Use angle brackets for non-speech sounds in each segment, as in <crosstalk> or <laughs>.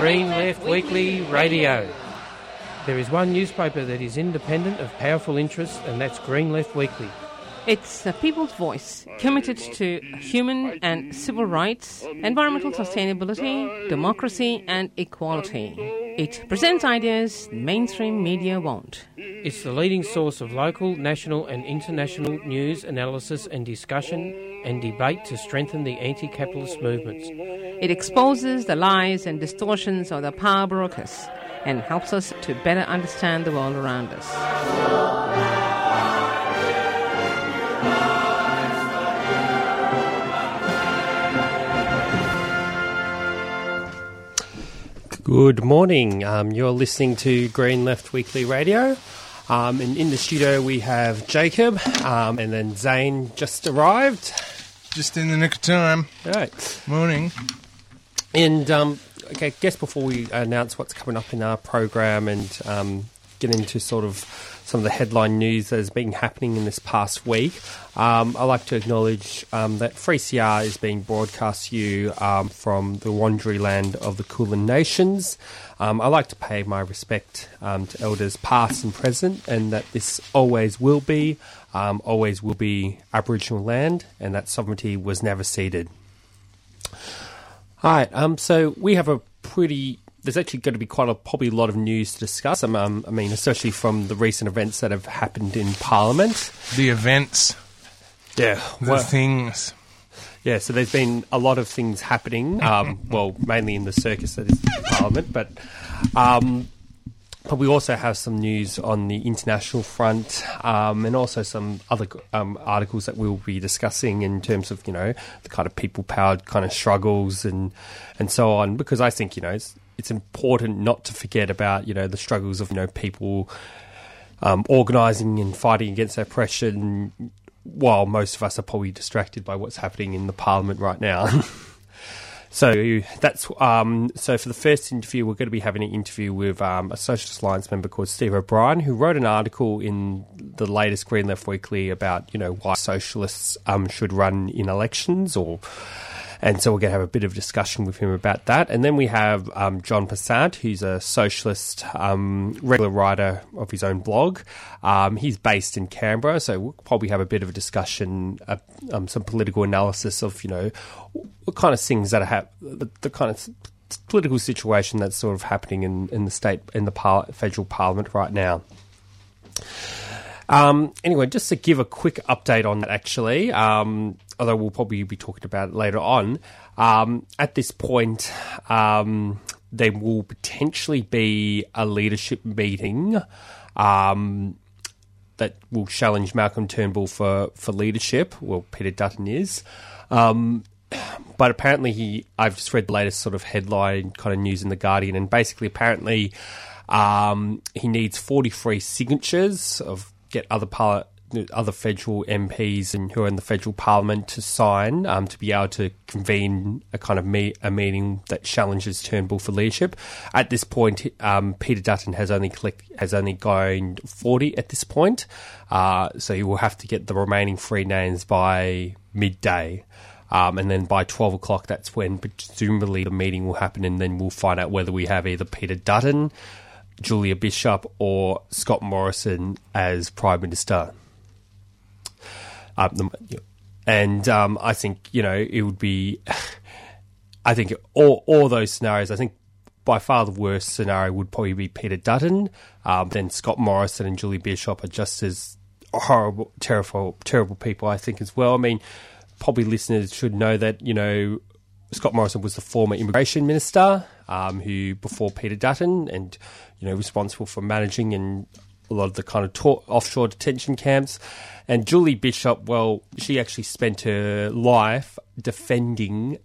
Green Left Weekly Radio. There is one newspaper that is independent of powerful interests, and that's Green Left Weekly. It's a people's voice committed to human and civil rights, environmental sustainability, democracy, and equality. It presents ideas mainstream media won't. It's the leading source of local, national, and international news, analysis, and discussion and debate to strengthen the anti capitalist movements. It exposes the lies and distortions of the power brokers and helps us to better understand the world around us. Good morning. Um, you're listening to Green Left Weekly Radio. Um, and in the studio we have Jacob, um, and then Zane just arrived. Just in the nick of time. All right. Morning. And um, okay, I guess before we announce what's coming up in our program and um, get into sort of some of the headline news that has been happening in this past week, um, I'd like to acknowledge um, that 3CR is being broadcast to you um, from the Wurundjeri land of the Kulin Nations. Um, I'd like to pay my respect um, to elders past and present, and that this always will be, um, always will be Aboriginal land, and that sovereignty was never ceded. All right, um, so we have a pretty. There's actually going to be quite a probably a lot of news to discuss. Um, um, I mean, especially from the recent events that have happened in Parliament. The events, Yeah, the things. yeah. So there's been a lot of things happening. Um, <laughs> well, mainly in the circus that is Parliament, but um, but we also have some news on the international front, um, and also some other um, articles that we'll be discussing in terms of you know the kind of people powered kind of struggles and and so on. Because I think you know it's it's important not to forget about you know the struggles of you know people um, organising and fighting against oppression, while most of us are probably distracted by what's happening in the Parliament right now. <laughs> So that's um, so for the first interview, we're going to be having an interview with um, a Socialist Alliance member called Steve O'Brien, who wrote an article in the latest Green Left Weekly about you know why socialists um, should run in elections or. And so we're going to have a bit of discussion with him about that. And then we have um, John Passant, who's a socialist um, regular writer of his own blog. Um, he's based in Canberra, so we'll probably have a bit of a discussion, uh, um, some political analysis of, you know, what kind of things that are the, the kind of political situation that's sort of happening in, in the state, in the par- federal parliament right now. Um, anyway, just to give a quick update on that, actually, um, although we'll probably be talking about it later on, um, at this point, um, there will potentially be a leadership meeting um, that will challenge Malcolm Turnbull for, for leadership. Well, Peter Dutton is. Um, but apparently, he I've just read the latest sort of headline kind of news in The Guardian, and basically, apparently, um, he needs 43 signatures of get other other federal MPs and who are in the federal parliament to sign um, to be able to convene a kind of a meeting that challenges Turnbull for leadership. At this point, um, Peter Dutton has only collect- has only gained 40 at this point, uh, so he will have to get the remaining three names by midday. Um, and then by 12 o'clock, that's when presumably the meeting will happen, and then we'll find out whether we have either Peter Dutton, Julia Bishop, or Scott Morrison as Prime Minister. Um, and um, I think, you know, it would be, <sighs> I think all, all those scenarios, I think by far the worst scenario would probably be Peter Dutton. Um, then Scott Morrison and Julie Bishop are just as horrible, terrible, terrible people, I think, as well. I mean, probably listeners should know that, you know, Scott Morrison was the former immigration minister, um, who before Peter Dutton, and you know responsible for managing and a lot of the kind of to- offshore detention camps. And Julie Bishop, well, she actually spent her life defending,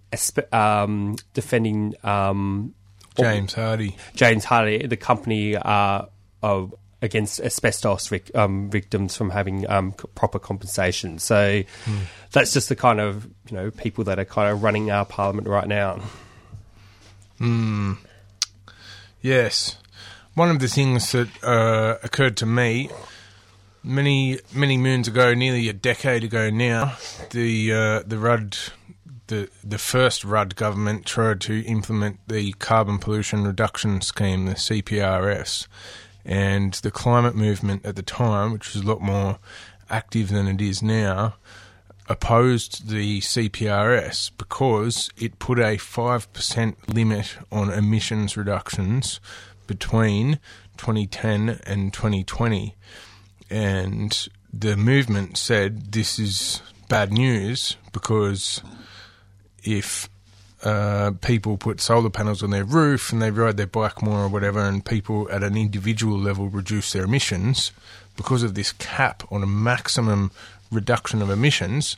um, defending um, James Hardie. James Hardie, the company uh, of against asbestos um, victims from having um, c- proper compensation. So Hmm. that's just the kind of you know people that are kind of running our parliament right now. Yes. One of the things that uh, occurred to me many many moons ago, nearly a decade ago now, the uh, the Rudd the the first Rudd government tried to implement the carbon pollution reduction scheme, the CPRS, and the climate movement at the time, which was a lot more active than it is now, opposed the CPRS because it put a 5% limit on emissions reductions between 2010 and 2020. And the movement said this is bad news because if uh, people put solar panels on their roof and they ride their bike more or whatever, and people at an individual level reduce their emissions because of this cap on a maximum reduction of emissions,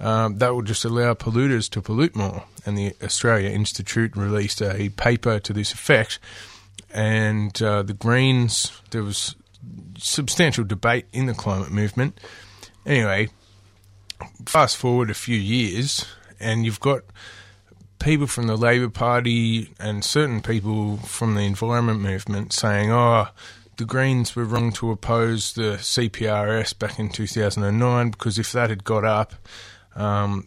um, that will just allow polluters to pollute more. And the Australia Institute released a paper to this effect. And uh, the Greens, there was substantial debate in the climate movement. Anyway, fast forward a few years, and you've got people from the Labor Party and certain people from the environment movement saying, oh, the Greens were wrong to oppose the CPRS back in 2009 because if that had got up, um,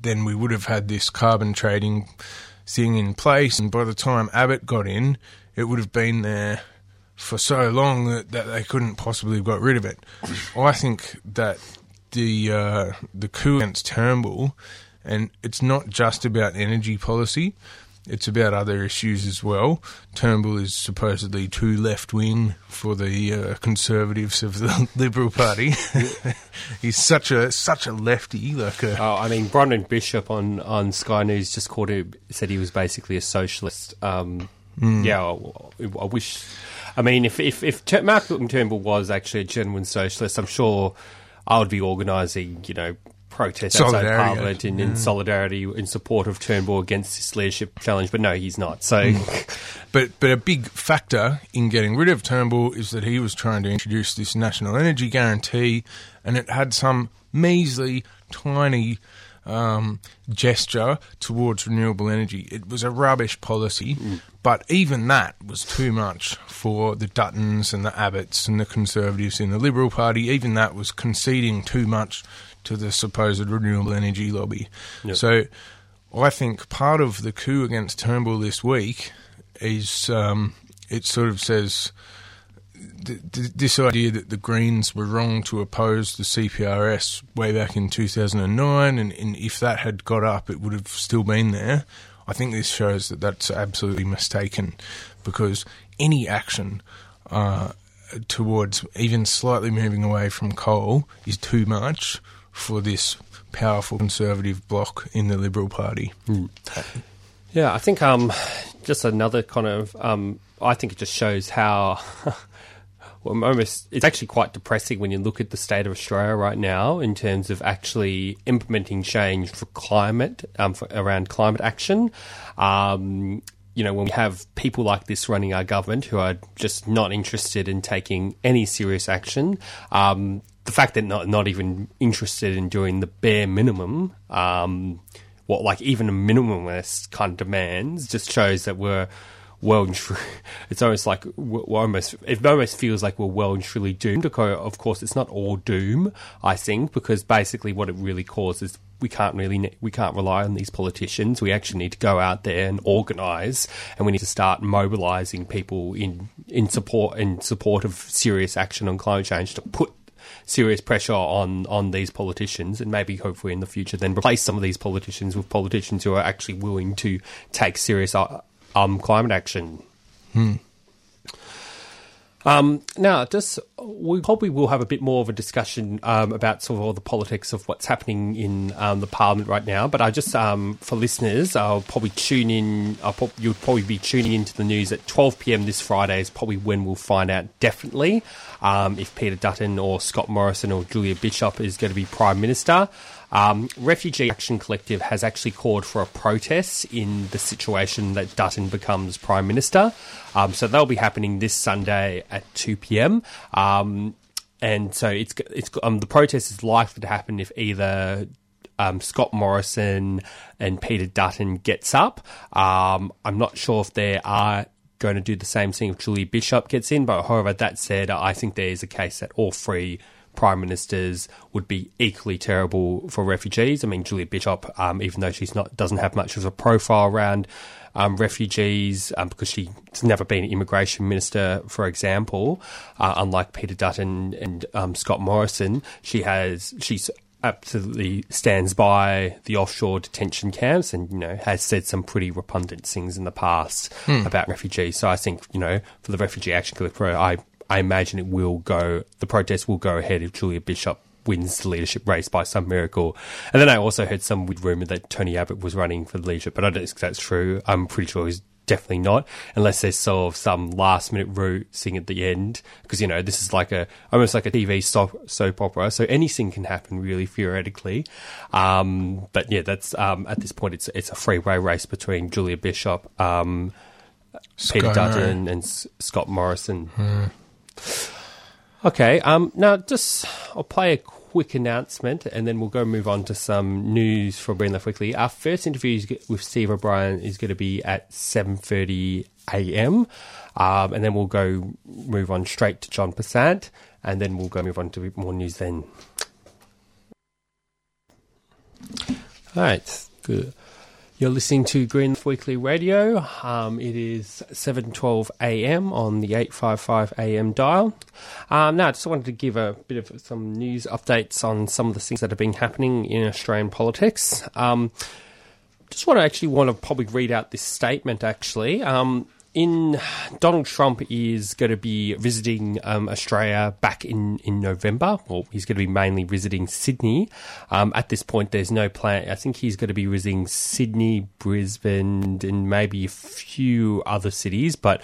then we would have had this carbon trading thing in place. And by the time Abbott got in, it would have been there for so long that, that they couldn't possibly have got rid of it. <laughs> I think that the uh, the coup against Turnbull, and it's not just about energy policy. It's about other issues as well. Turnbull is supposedly too left wing for the uh, Conservatives of the <laughs> Liberal Party. <laughs> He's such a such a lefty. Like a, oh, I mean, Bronwyn Bishop on, on Sky News just called him said he was basically a socialist. Um, mm. Yeah, I, I, wish. I mean, if if if Malcolm Turnbull was actually a genuine socialist, I'm sure I would be organising, you know, protest outside Parliament in, in, mm. solidarity in support of Turnbull against this leadership challenge. But no, he's not. So, mm. but but a big factor in getting rid of Turnbull is that he was trying to introduce this national energy guarantee, and it had some measly, tiny. Um, gesture towards renewable energy. It was a rubbish policy, mm. but even that was too much for the Duttons and the Abbotts and the Conservatives in the Liberal Party. Even that was conceding too much to the supposed renewable energy lobby. Yep. So I think part of the coup against Turnbull this week is um, it sort of says th- th- this idea that the Greens were wrong to oppose the CPRS way back in 2009, and, and if that had got up, it would have still been there. I think this shows that that's absolutely mistaken because any action uh, towards even slightly moving away from coal is too much for this powerful conservative bloc in the Liberal Party. Mm. Yeah, I think um, just another kind of um, I think it just shows how. <laughs> well, almost it's actually quite depressing when you look at the state of Australia right now in terms of actually implementing change for climate um, for, around climate action. Um, you know, when we have people like this running our government who are just not interested in taking any serious action, um, the fact that not not even interested in doing the bare minimum, um, what like even a minimalist kind of demands, just shows that we're well and truly. <laughs> It's almost like almost it almost feels like we're well and truly doomed. Of course, it's not all doom. I think because basically what it really causes we can't really we can't rely on these politicians. We actually need to go out there and organise, and we need to start mobilising people in in support in support of serious action on climate change to put serious pressure on on these politicians, and maybe hopefully in the future then replace some of these politicians with politicians who are actually willing to take serious uh, um, climate action. Hmm. Um, now, just we probably will have a bit more of a discussion um, about sort of all the politics of what's happening in um, the parliament right now. But I just um, for listeners, I'll probably tune in. I'll pro- you'll probably be tuning into the news at 12 p.m. this Friday. Is probably when we'll find out definitely um, if Peter Dutton or Scott Morrison or Julia Bishop is going to be prime minister. Um, Refugee Action Collective has actually called for a protest in the situation that Dutton becomes Prime Minister. Um, so that'll be happening this Sunday at 2 p.m. Um, and so it's it's um, the protest is likely to happen if either um, Scott Morrison and Peter Dutton gets up. Um, I'm not sure if they are going to do the same thing if Julie Bishop gets in, but however, that said, I think there is a case that all three prime ministers would be equally terrible for refugees. I mean, Julia Bishop, um, even though she's not doesn't have much of a profile around um, refugees um, because she's never been immigration minister, for example. Uh, unlike Peter Dutton and um, Scott Morrison, she has she's absolutely stands by the offshore detention camps and you know has said some pretty repugnant things in the past about refugees. So I think you know for the Refugee Action Collective, I I imagine it will go. The protest will go ahead if Julia Bishop wins the leadership race by some miracle. And then I also heard some weird rumor that Tony Abbott was running for the leadership, but I don't think that's true. I'm pretty sure he's definitely not, unless there's sort of some last minute route thing at the end. Because you know this is like a almost like a TV soap, soap opera, so anything can happen really theoretically. Um, but yeah, that's um, at this point it's it's a freeway race between Julia Bishop. Um, Peter Dutton and S- Scott Morrison. Okay, um, now just I'll play a quick announcement and then we'll go move on to some news for Left Weekly. Our first interview with Steve O'Brien is going to be at 7.30 a.m. Um, and then we'll go move on straight to John Passant and then we'll go move on to more news then. All right, good. You're listening to Green Weekly Radio. Um, it is 7:12 a.m. on the 855 a.m. dial. Um, now, I just wanted to give a bit of some news updates on some of the things that have been happening in Australian politics. Um, just want to actually want to probably read out this statement. Actually, um, in Donald Trump is going to be visiting um, Australia back in, in November. Well, he's going to be mainly visiting Sydney. Um, at this point, there's no plan. I think he's going to be visiting Sydney, Brisbane, and maybe a few other cities, but.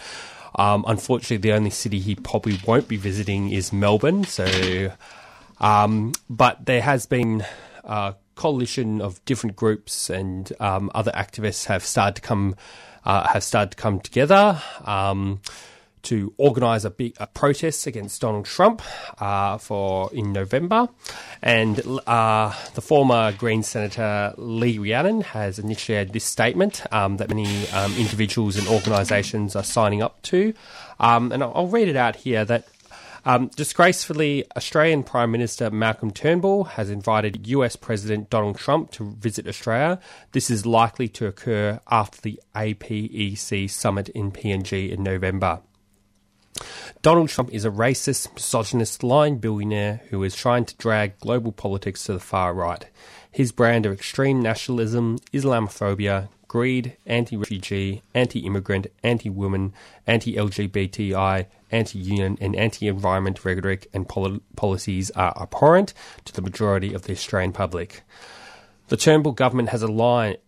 Um, unfortunately, the only city he probably won't be visiting is Melbourne. So, um, but there has been a coalition of different groups and um, other activists have started to come uh, have started to come together um, to organise a big a protest against Donald Trump uh, for in November, and uh, the former Green Senator Lee Rhiannon has initiated this statement um, that many um, individuals and organisations are signing up to, um, and I'll, I'll read it out here that. Um, disgracefully, Australian Prime Minister Malcolm Turnbull has invited US President Donald Trump to visit Australia. This is likely to occur after the APEC summit in PNG in November. Donald Trump is a racist, misogynist, lying billionaire who is trying to drag global politics to the far right. His brand of extreme nationalism, Islamophobia, greed, anti refugee, anti immigrant, anti woman, anti LGBTI, anti union, and anti environment rhetoric and poli- policies are abhorrent to the majority of the Australian public. The Turnbull government has aligned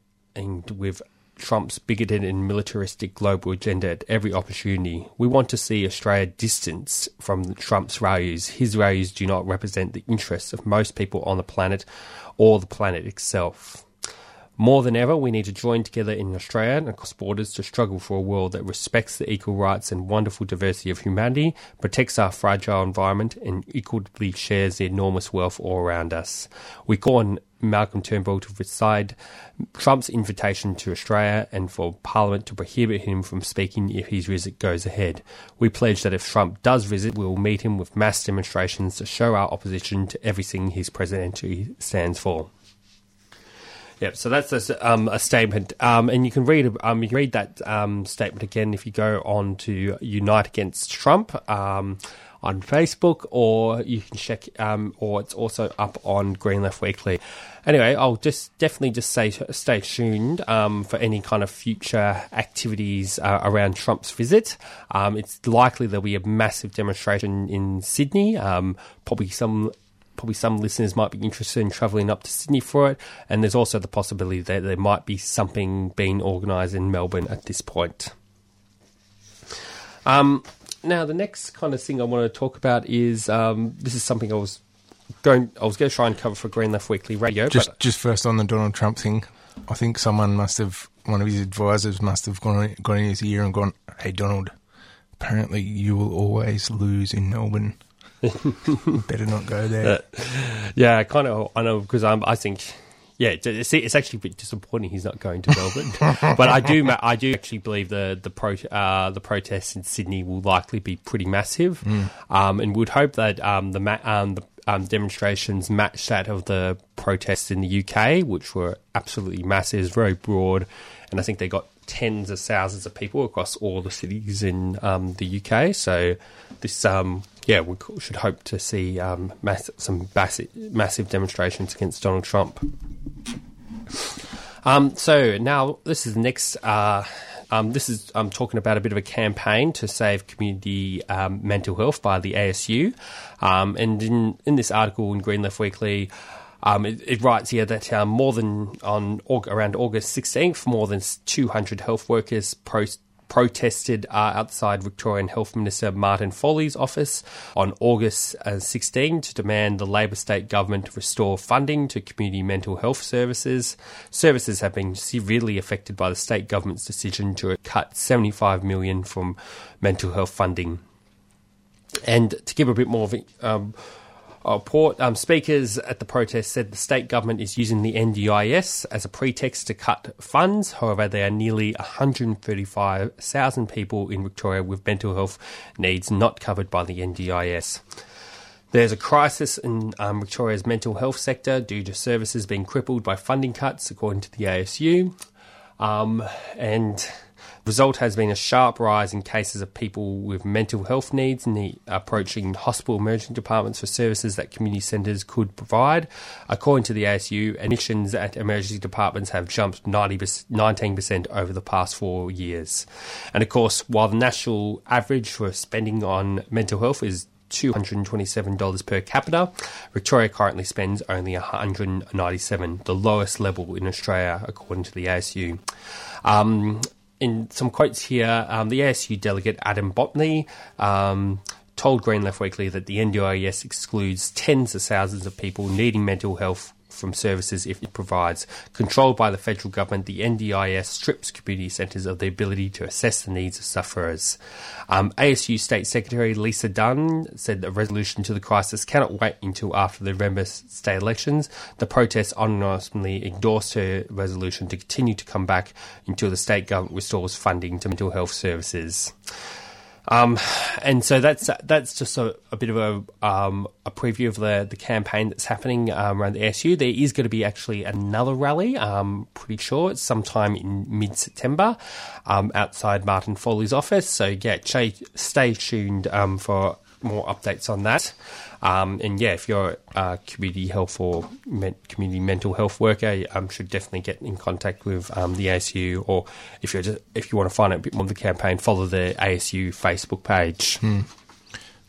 with Trump's bigoted and militaristic global agenda at every opportunity. We want to see Australia distanced from Trump's values. His values do not represent the interests of most people on the planet or the planet itself. More than ever, we need to join together in Australia and across borders to struggle for a world that respects the equal rights and wonderful diversity of humanity, protects our fragile environment, and equally shares the enormous wealth all around us. We call on Malcolm Turnbull to rescind Trump's invitation to Australia and for Parliament to prohibit him from speaking if his visit goes ahead. We pledge that if Trump does visit, we will meet him with mass demonstrations to show our opposition to everything his presidency stands for. Yep. So that's a, um, a statement, um, and you can read um, you can read that um, statement again if you go on to Unite Against Trump um, on Facebook, or you can check, um, or it's also up on Green Left Weekly. Anyway, I'll just definitely just say stay tuned for any kind of future activities uh, around Trump's visit. it's likely there'll be a massive demonstration in Sydney, probably some probably some listeners might be interested in travelling up to Sydney for it, and there's also the possibility that there might be something being organised in Melbourne at this point. Um, now, the next kind of thing I want to talk about is um, this is something I was going I was going to try and cover for Green Left Weekly Radio. Just, but just first on the Donald Trump thing, I think someone must have, one of his advisors must have gone, gone in his ear and gone, "Hey Donald, apparently you will always lose in Melbourne." Better not go there. yeah, I kind of. I know because I'm. I think. Yeah, it's, it's actually a bit disappointing he's not going to Melbourne, <laughs> but I do I do actually believe the the pro, uh, the protests in Sydney will likely be pretty massive, um, and would hope that um, the ma- um, the um, demonstrations matched that of the protests in the UK, which were absolutely massive, very broad, and I think they got tens of thousands of people across all the cities in um, the UK. So this, um, yeah, we should hope to see um, mass- some massive, massive demonstrations against Donald Trump. Um, so now this is next. Uh, um, this is I'm talking about a bit of a campaign to save community um, mental health by the ASU, um, and in in this article in Green Left Weekly. Um, it, it, writes here that um, more than on around August 16th, more than 200 health workers pro- protested uh, outside Victorian Health Minister Martin Foley's office on August uh, 16 to demand the Labor state government restore funding to community mental health services. Services have been severely affected by the state government's decision to cut 75 million from mental health funding. And to give a bit more of um, uh, Port um, speakers at the protest said the state government is using the NDIS as a pretext to cut funds. However, there are nearly 135,000 people in Victoria with mental health needs not covered by the NDIS. There's a crisis in um, Victoria's mental health sector due to services being crippled by funding cuts, according to the ASU. Um, and result has been a sharp rise in cases of people with mental health needs and the approaching hospital emergency departments for services that community centres could provide. According to the ASU, admissions at emergency departments have jumped 90 19% over the past four years. And of course, while the national average for spending on mental health is $227 per capita. Victoria currently spends only 197, the lowest level in Australia, according to the ASU. Um, in some quotes here, um, the ASU delegate Adam Botney um, told Green Left Weekly that the NDIS excludes tens of thousands of people needing mental health from services if it provides. Controlled by the federal government, the NDIS strips community centres of the ability to assess the needs of sufferers. Um, ASU State Secretary Lisa Dunn said the resolution to the crisis cannot wait until after the November state elections. The protest unanimously endorsed her resolution to continue to come back until the state government restores funding to mental health services. Um, and so that's that's just a, a bit of a um, a preview of the, the campaign that's happening um, around the ASU. There is going to be actually another rally, um, pretty sure it's sometime in mid September, um, outside Martin Foley's office. So yeah, stay, stay tuned um, for more updates on that. Um, and yeah, if you're a community health or men- community mental health worker, you um, should definitely get in contact with um, the ASU. Or if you just if you want to find out a bit more of the campaign, follow the ASU Facebook page. Hmm.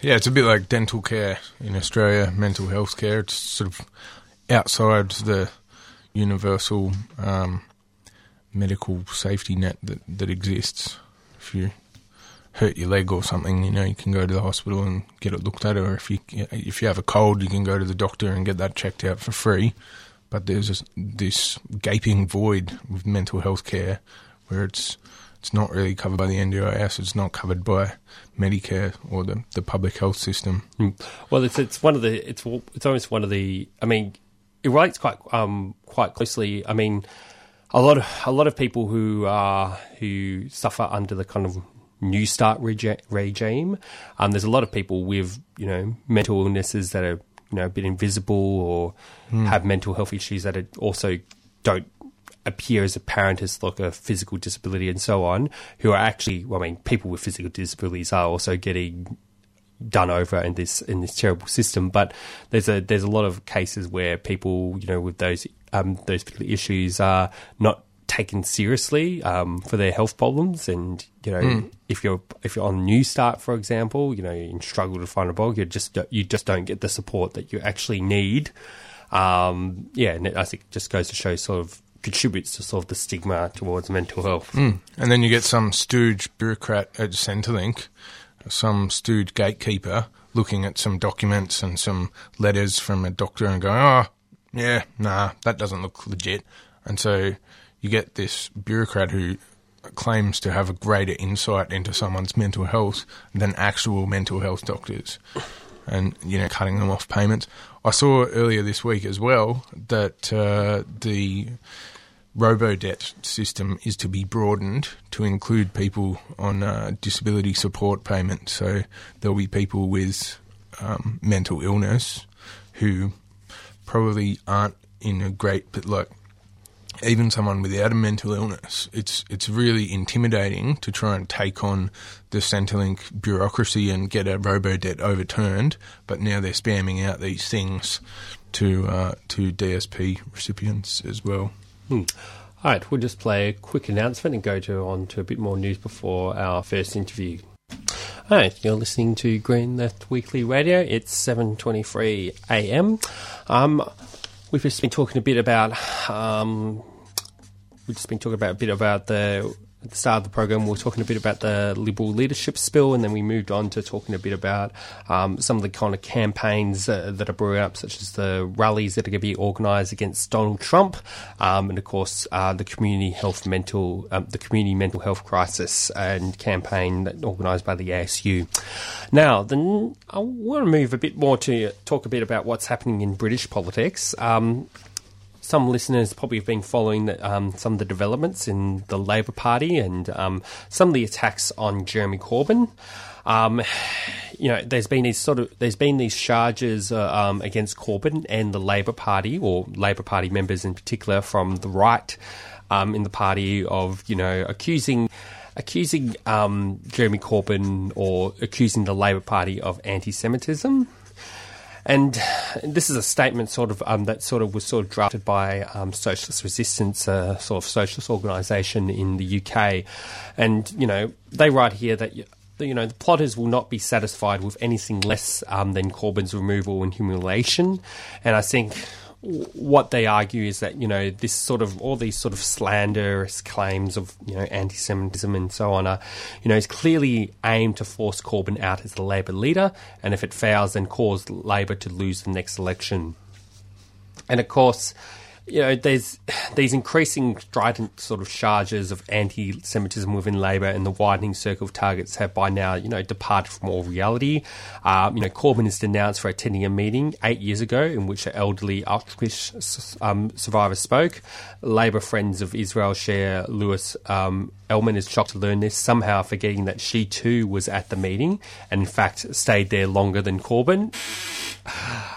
Yeah, it's a bit like dental care in Australia, mental health care. It's sort of outside the universal um, medical safety net that, that exists. If you hurt your leg or something, you know, you can go to the hospital and get it looked at, or if you if you have a cold, you can go to the doctor and get that checked out for free. But there's this, this gaping void with mental health care where it's it's not really covered by the NDIS. It's not covered by Medicare or the, the public health system. Hmm. Well, it's it's one of the it's it's almost one of the. I mean, it relates quite um quite closely. I mean, a lot of a lot of people who uh who suffer under the kind of New Start rege- regime. Um, there's a lot of people with you know mental illnesses that are you know a bit invisible or mm. have mental health issues that are also don't appear as apparent as like a physical disability and so on, who are actually, well, I mean, people with physical disabilities are also getting done over in this in this terrible system. But there's a there's a lot of cases where people, you know, with those um, those particular issues are not taken seriously um, for their health problems. And you know, mm. If you're if you're on New Start, for example, you know, you struggle to find a blog, you just you just don't get the support that you actually need. Um, yeah, and I think just goes to show sort of contributes to sort of the stigma towards mental health. Mm. And then you get some stooge bureaucrat at Centrelink, some stooge gatekeeper looking at some documents and some letters from a doctor and going, oh, yeah, nah, that doesn't look legit. And so you get this bureaucrat who claims to have a greater insight into someone's mental health than actual mental health doctors and you know cutting them off payments. I saw earlier this week as well that uh, the robo-debt system is to be broadened to include people on uh, disability support payments. So there'll be people with um, mental illness who probably aren't in a great, but like even someone without a mental illness, it's it's really intimidating to try and take on the Centrelink bureaucracy and get a robo debt overturned. But now they're spamming out these things to uh, to DSP recipients as well. Hmm. All right, we'll just play a quick announcement and go to on to a bit more news before our first interview. All right, you're listening to Green Left Weekly Radio. It's 7:23 a.m. Um, we've just been talking a bit about um, we've just been talking about a bit about the at the start of the program, we were talking a bit about the Liberal leadership spill, and then we moved on to talking a bit about um, some of the kind of campaigns uh, that are brewing up, such as the rallies that are going to be organised against Donald Trump, um, and of course uh, the community health mental, um, the community mental health crisis and campaign that organised by the ASU. Now, then I want to move a bit more to talk a bit about what's happening in British politics. Some listeners probably have been following the, um, some of the developments in the Labor Party and um, some of the attacks on Jeremy Corbyn. Um, you know, there's been these sort of there's been these charges uh, um, against Corbyn and the Labor Party or Labor Party members in particular from the right um, in the party of you know accusing accusing um, Jeremy Corbyn or accusing the Labor Party of anti-Semitism. And this is a statement sort of um, that sort of was sort of drafted by um, Socialist Resistance, a sort of socialist organisation in the UK. And, you know, they write here that you know, the plotters will not be satisfied with anything less um, than Corbyn's removal and humiliation. And I think what they argue is that you know this sort of all these sort of slanderous claims of you know anti-Semitism and so on are you know is clearly aimed to force Corbyn out as the Labor leader, and if it fails, then cause Labor to lose the next election. And of course, you know, there's <sighs> these increasing strident sort of charges of anti-Semitism within Labor, and the widening circle of targets have by now, you know, departed from all reality. Um, you know, Corbyn is denounced for attending a meeting eight years ago in which an elderly Auschwitz um, survivor spoke. Labor friends of Israel share Louise um, Ellman is shocked to learn this, somehow forgetting that she too was at the meeting and, in fact, stayed there longer than Corbyn.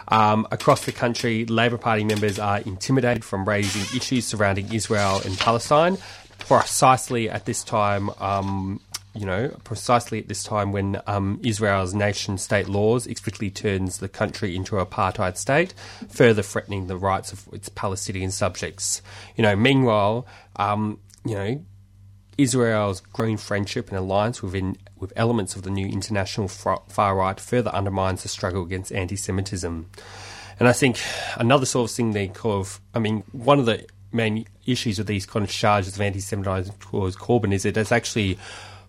Um, across the country, Labor Party members are intimidated from raising issues surrounding Israel and Palestine. Precisely at this time, um, you know, precisely at this time when um, Israel's nation state laws explicitly turns the country into an apartheid state, further threatening the rights of its Palestinian subjects. You know, meanwhile, um, you know, Israel's growing friendship and alliance within, with elements of the new international far right further undermines the struggle against anti Semitism. And I think another sort of thing they kind of, I mean, one of the main issues with these kind of charges of anti Semitism towards Corbyn is that it's actually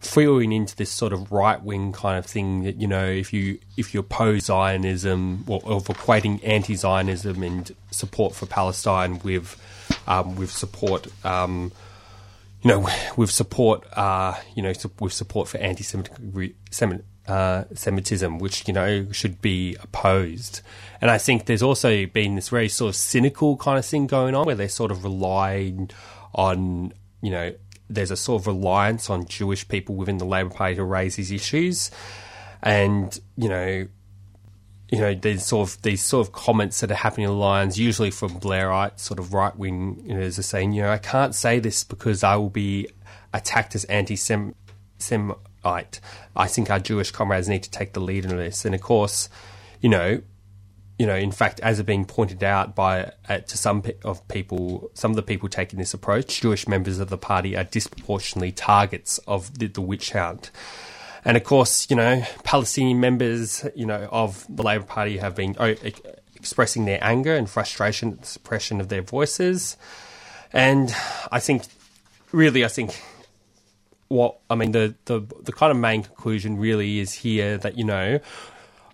fueling into this sort of right wing kind of thing that you know if you if you oppose Zionism or of equating anti Zionism and support for Palestine with um, with support um, you know, with support, uh, you know, with support for anti-Semitism, uh, which you know should be opposed. And I think there's also been this very sort of cynical kind of thing going on, where they're sort of relying on, you know, there's a sort of reliance on Jewish people within the Labor Party to raise these issues, and you know, you know, there's sort of these sort of comments that are happening in the lines, usually from Blairite, sort of right wing, you know, as a saying, you know, I can't say this because I will be attacked as anti Semite. I think our Jewish comrades need to take the lead in this. And of course, you know, you know, in fact, as it being pointed out by uh, to some of people, some of the people taking this approach, Jewish members of the party are disproportionately targets of the, the witch hunt. And of course, you know, Palestinian members, you know, of the Labor Party have been oh, expressing their anger and frustration at the suppression of their voices. And I think, really, I think what I mean, the the the kind of main conclusion really is here that you know.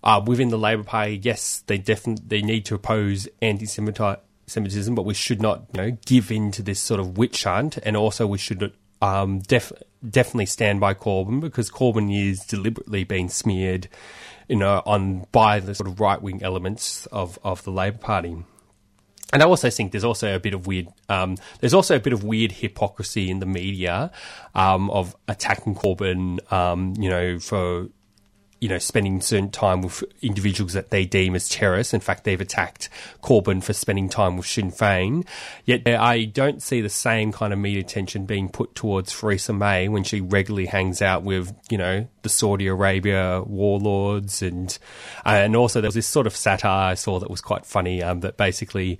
Uh, within the Labor Party, yes, they definitely need to oppose anti-Semitism, but we should not, you know, give in to this sort of witch hunt, and also we should um, def- definitely stand by Corbyn because Corbyn is deliberately being smeared, you know, on by the sort of right wing elements of, of the Labor Party. And I also think there's also a bit of weird, um, there's also a bit of weird hypocrisy in the media um, of attacking Corbyn, um, you know, for you know, spending certain time with individuals that they deem as terrorists. In fact, they've attacked Corbyn for spending time with Sinn Féin. Yet I don't see the same kind of media attention being put towards Theresa May when she regularly hangs out with, you know, the Saudi Arabia warlords and uh, and also there was this sort of satire I saw that was quite funny um, that basically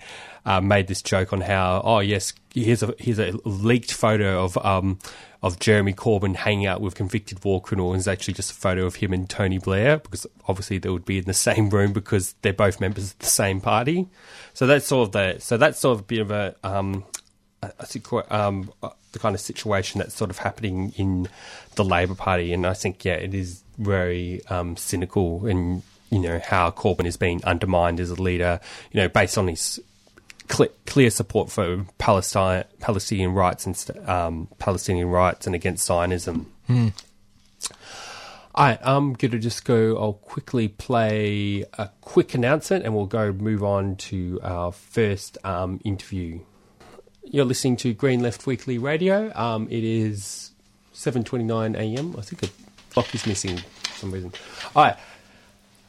uh, made this joke on how oh yes here's a here's a leaked photo of um, of Jeremy Corbyn hanging out with convicted war criminals is actually just a photo of him and Tony Blair because obviously they would be in the same room because they're both members of the same party. So that's sort of the so that's sort of a bit of a um, I think um, the kind of situation that's sort of happening in the Labor Party, and I think yeah, it is very um, cynical and you know how Corbyn is being undermined as a leader, you know, based on his cl- clear support for Palestine, Palestinian rights and um, Palestinian rights and against Zionism. Hmm. I, I'm going to just go. I'll quickly play a quick announcement, and we'll go move on to our first um, interview. You're listening to Green Left Weekly Radio. Um, it is 7:29 a.m. I think a clock is missing for some reason. All right.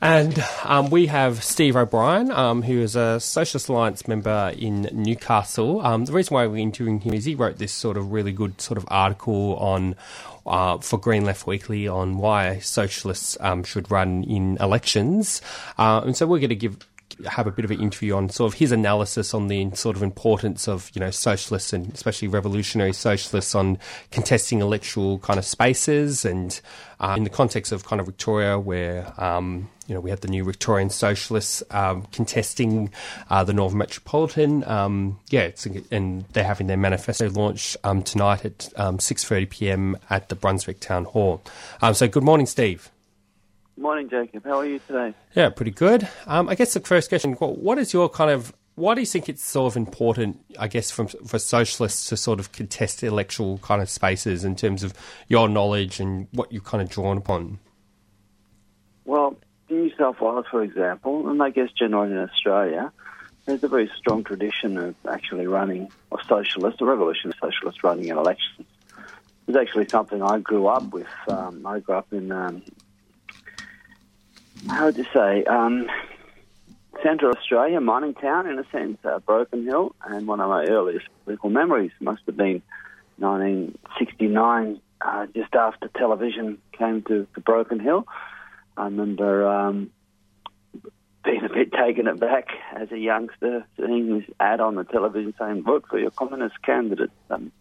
And um, we have Steve O'Brien, um, who is a Socialist Alliance member in Newcastle. Um, the reason why we're interviewing him is he wrote this sort of really good sort of article on uh, for Green Left Weekly on why socialists um, should run in elections. Uh, and so we're going to give have a bit of an interview on sort of his analysis on the sort of importance of you know socialists and especially revolutionary socialists on contesting electoral kind of spaces and uh, in the context of kind of Victoria where um, you know we have the new Victorian socialists um, contesting uh, the Northern Metropolitan um, yeah and they're having their manifesto launch um, tonight at 6:30 um, p.m. at the Brunswick Town Hall um, so good morning Steve Morning, Jacob. How are you today? Yeah, pretty good. Um, I guess the first question: What is your kind of why do you think it's sort of important, I guess, from, for socialists to sort of contest electoral kind of spaces in terms of your knowledge and what you've kind of drawn upon? Well, in New South Wales, for example, and I guess generally in Australia, there's a very strong tradition of actually running, or socialists, a revolutionary socialists running in elections. It's actually something I grew up with. Um, I grew up in um, how would you say, um, Central Australia, mining town in a sense, uh, Broken Hill, and one of my earliest political memories must have been 1969, uh, just after television came to, to Broken Hill. I remember um, being a bit taken aback as a youngster, seeing this ad on the television saying, vote for your communist candidate, um,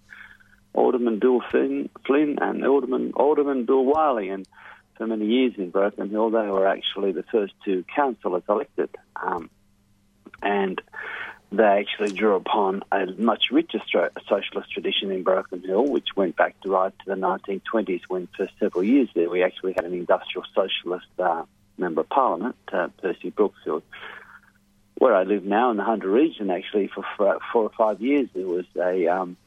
Alderman Bill Flynn, Flynn and Alderman, Alderman Bill Wiley, And for many years in Broken Hill. They were actually the first two councillors elected. Um, and they actually drew upon a much richer socialist tradition in Broken Hill, which went back to right to the 1920s when for several years there we actually had an industrial socialist uh, member of parliament, uh, Percy Brookfield. Where I live now in the Hunter region, actually, for four or five years, there was a, um,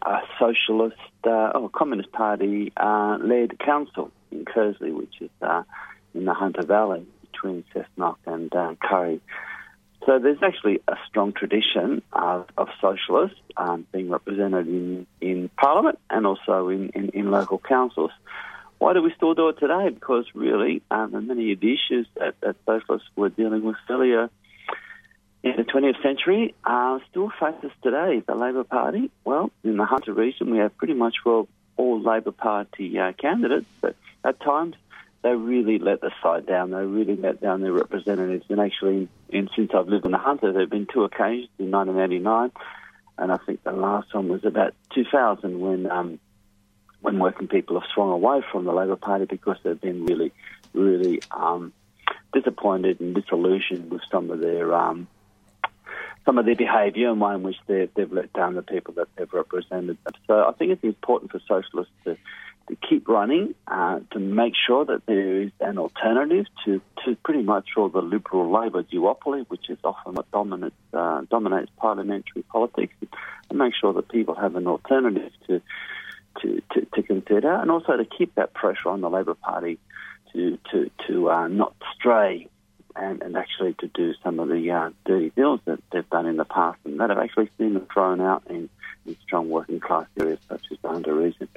a socialist, uh, oh, Communist Party uh, led council in Kearsley, which is uh, in the Hunter Valley between Cessnock and uh, Kurri. So there's actually a strong tradition of, of socialists um, being represented in, in Parliament and also in, in, in, local councils. Why do we still do it today? Because really, um, many of the issues that, that socialists were dealing with earlier in the 20th century uh, still faces today. The Labor Party, well, in the Hunter region, we have pretty much well, all Labor Party uh, candidates, but at times they really let the side down. They really let down their representatives. And actually, and since I've lived in the Hunter, there have been two occasions in 1989, and I think the last one was about 2000 when um, when working people have swung away from the Labor Party because they've been really, really um, disappointed and disillusioned with some of their um, some of their behaviour and way in which they've, they've let down the people that they've represented. So I think it's important for socialists to to keep running uh, to make sure that there is an alternative to, to pretty much all the liberal Labor duopoly, which is often what dominates, uh, dominates parliamentary politics, and make sure that people have an alternative to, to, to, to consider, and also to keep that pressure on the Labor Party to, to, to uh, not stray and, and actually to do some of the uh, dirty deals that they've done in the past and that have actually seen them thrown out in, in strong working class areas such as the Hunter region.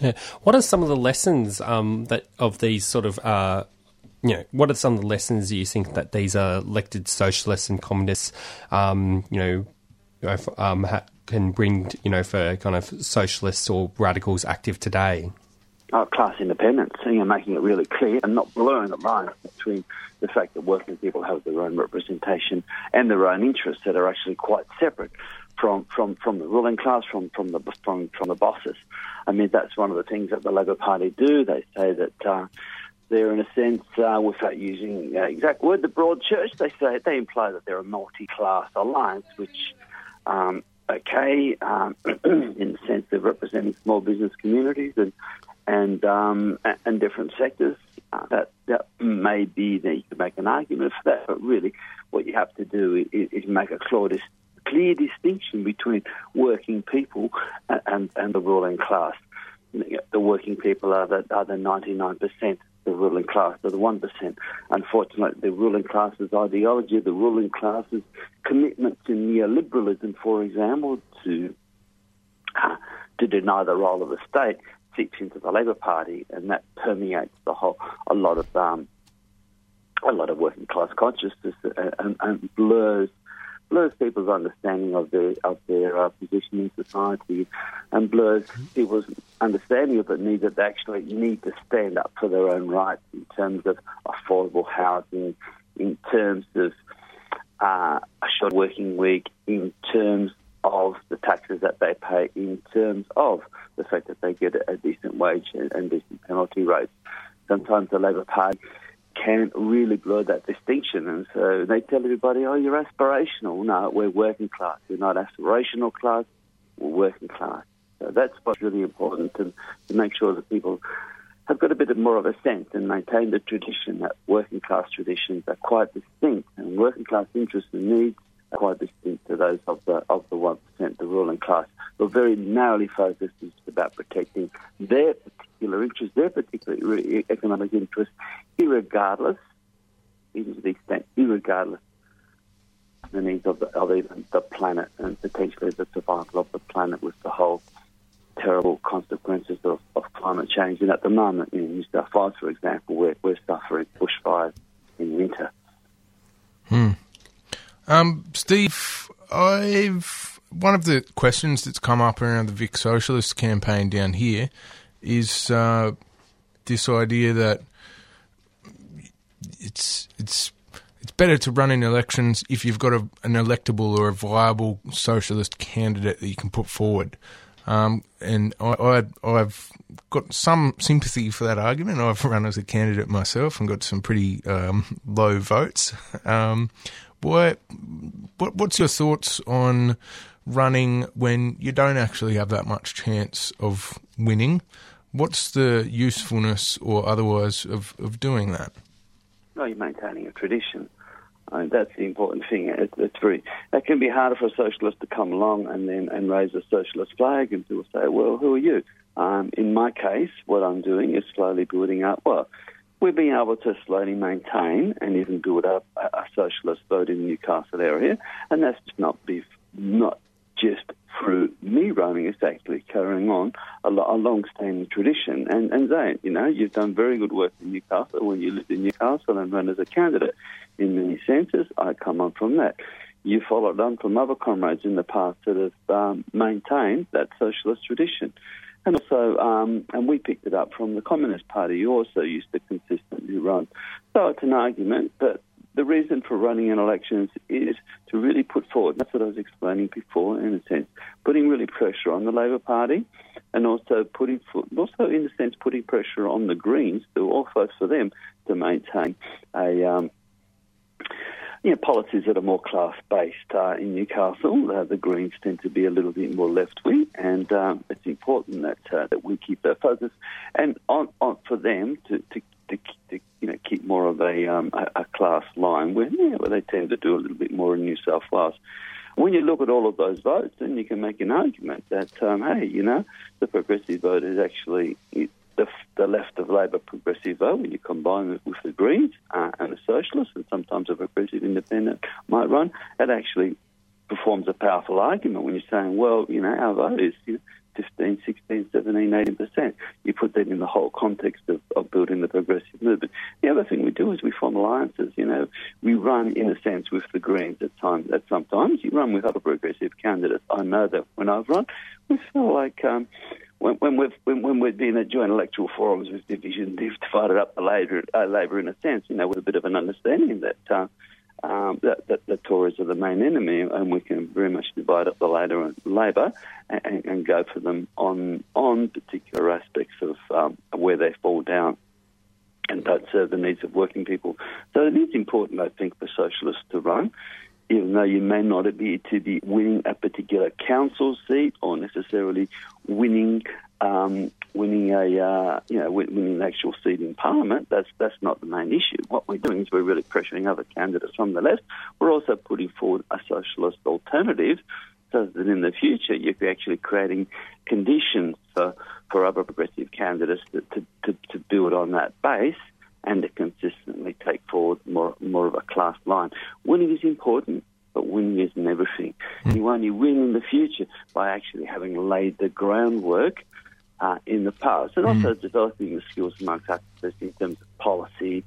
Yeah. What are some of the lessons um, that of these sort of uh, you know, what are some of the lessons you think that these elected socialists and communists, um, you know, um, ha- can bring, you know, for kind of socialists or radicals active today? Oh, class independence, you know, making it really clear and not blurring the lines between the fact that working people have their own representation and their own interests that are actually quite separate from, from, from the ruling class, from, from the from, from the bosses. I mean, that's one of the things that the Labor Party do. They say that uh, they're, in a sense, uh, without using uh, exact word, the broad church. They say they imply that they're a multi-class alliance, which um, okay um, <clears throat> in the sense of representing small business communities and and um, and different sectors. Uh, that that may be that you could make an argument for that, but really, what you have to do is, is make a clear, clear distinction between working people and, and, and the ruling class. The working people are the are the ninety nine percent the ruling class, are the 1%. Unfortunately, the ruling class's ideology, the ruling class's commitment to neoliberalism, for example, to uh, to deny the role of the state, seeps into the Labor Party, and that permeates the whole a lot of um, a lot of working class consciousness uh, and, and blurs blurs people's understanding of their of their uh, position in society, and blurs people's understanding of the need that they actually need to stand up for their own rights in terms of affordable housing, in terms of uh, a short working week, in terms of the taxes that they pay, in terms of the fact that they get a decent wage and, and decent penalty rates. Sometimes the Labor Party can really blur that distinction. And so they tell everybody, oh, you're aspirational. No, we're working class. We're not aspirational class, we're working class. So that's what's really important to, to make sure that people have got a bit of more of a sense and maintain the tradition that working class traditions are quite distinct and working class interests and needs are quite distinct to those of the of the one percent, the ruling class. We're very narrowly focused about protecting their particular interests, their particular economic interests, irregardless, even to the extent, irregardless the needs of, the, of even the planet and potentially the survival of the planet with the whole terrible consequences of, of climate change. And at the moment, in New South Wales, for example, we're, we're suffering bushfires in winter. Hmm. Um, Steve, I've one of the questions that's come up around the Vic Socialist campaign down here is uh, this idea that it's it's it's better to run in elections if you've got a, an electable or a viable socialist candidate that you can put forward. Um, and I, I, have got some sympathy for that argument. I've run as a candidate myself and got some pretty um, low votes. <laughs> Um, what, what, what's your thoughts on running when you don't actually have that much chance of winning? What's the usefulness or otherwise of, of doing that? Well, you're maintaining a tradition. I mean, that's the important thing. It, it's very. It can be harder for a socialist to come along and then and raise a socialist flag, and people say, "Well, who are you?" Um, in my case, what I'm doing is slowly building up. Well, we've been able to slowly maintain and even build up a, a socialist vote in the Newcastle area, and that's not be not just through me running, it's actually carrying on a, a long-standing tradition. And, and you know, you've done very good work in Newcastle when you lived in Newcastle and ran as a candidate. In many senses, I come on from that. You followed on from other comrades in the past that have um, maintained that socialist tradition. And also, um, and we picked it up from the Communist Party, who also used to consistently run. So it's an argument, but the reason for running in elections is to really put forward, that's what I was explaining before, in a sense, putting really pressure on the Labor Party and also putting, also in a sense, putting pressure on the Greens, to all vote for them, to maintain a, um, you know, policies that are more class-based. Uh, in Newcastle, uh, the Greens tend to be a little bit more left-wing, and um, it's important that uh, that we keep that focus, and on, on for them to, to to, to you know keep more of a, um, a, a class line where, yeah, where they tend to do a little bit more in New South Wales. When you look at all of those votes, then you can make an argument that um, hey, you know, the progressive vote is actually the, the left of Labor progressive vote when you combine it with the Greens uh, and the Socialists, and sometimes a progressive independent might run. It actually performs a powerful argument when you're saying, well, you know, our vote is you know, 15, 16, 17, 18%. You put that in the whole context of, of building the progressive movement. The other thing we do is we form alliances. You know, we run in a sense with the Greens at times. At sometimes you run with other progressive candidates. I know that when I've run, we feel like um, when, when we've when, when we've been at joint electoral forums with division, they've divided up the Labor, uh, Labor in a sense. You know, with a bit of an understanding that. Uh, um, that, that the Tories are the main enemy, and we can very much divide up the Labor, Labor and, and, go for them on on particular aspects of um, where they fall down and don't serve the needs of working people. So it is important, I think, for socialists to run, even though you may not be to be winning a particular council seat or necessarily winning um, winning a uh, you know winning an actual seat in parliament. That's that's not the main issue. What we're doing is we're really pressuring other candidates from the left. We're also putting forward a socialist alternative, so that in the future you're actually creating conditions for for other progressive candidates to, to, to, to build on that base and to consistently take forward more more of a class line. Winning is important, but winning isn't everything. Mm. You only win in the future by actually having laid the groundwork uh, in the past, and also mm. developing the skills amongst activists in terms of policy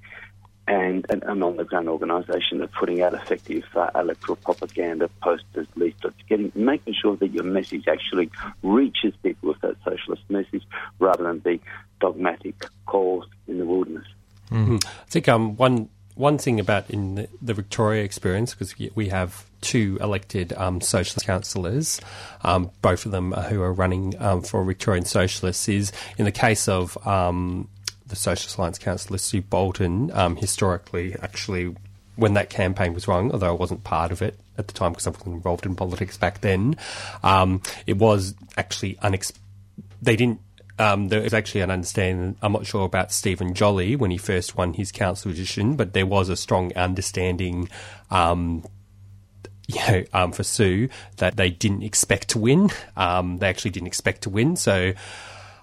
and an, an on-the-ground organisation of putting out effective uh, electoral propaganda, posters, leaflets, getting making sure that your message actually reaches people with that socialist message, rather than be dogmatic calls in the wilderness. Mm-hmm. I think um, one one thing about in the, the Victoria experience, because we have two elected um, socialist councillors, um, both of them who are running um, for Victorian Socialists, is in the case of um, the Socialist Alliance councillor Sue Bolton, um, historically, actually, when that campaign was run, although I wasn't part of it at the time because I wasn't involved in politics back then, it was actually unexpected. They didn't um, there was actually an understanding. I'm not sure about Stephen Jolly when he first won his council position, but there was a strong understanding. Um, you know, um, for Sue, that they didn't expect to win. Um, they actually didn't expect to win. So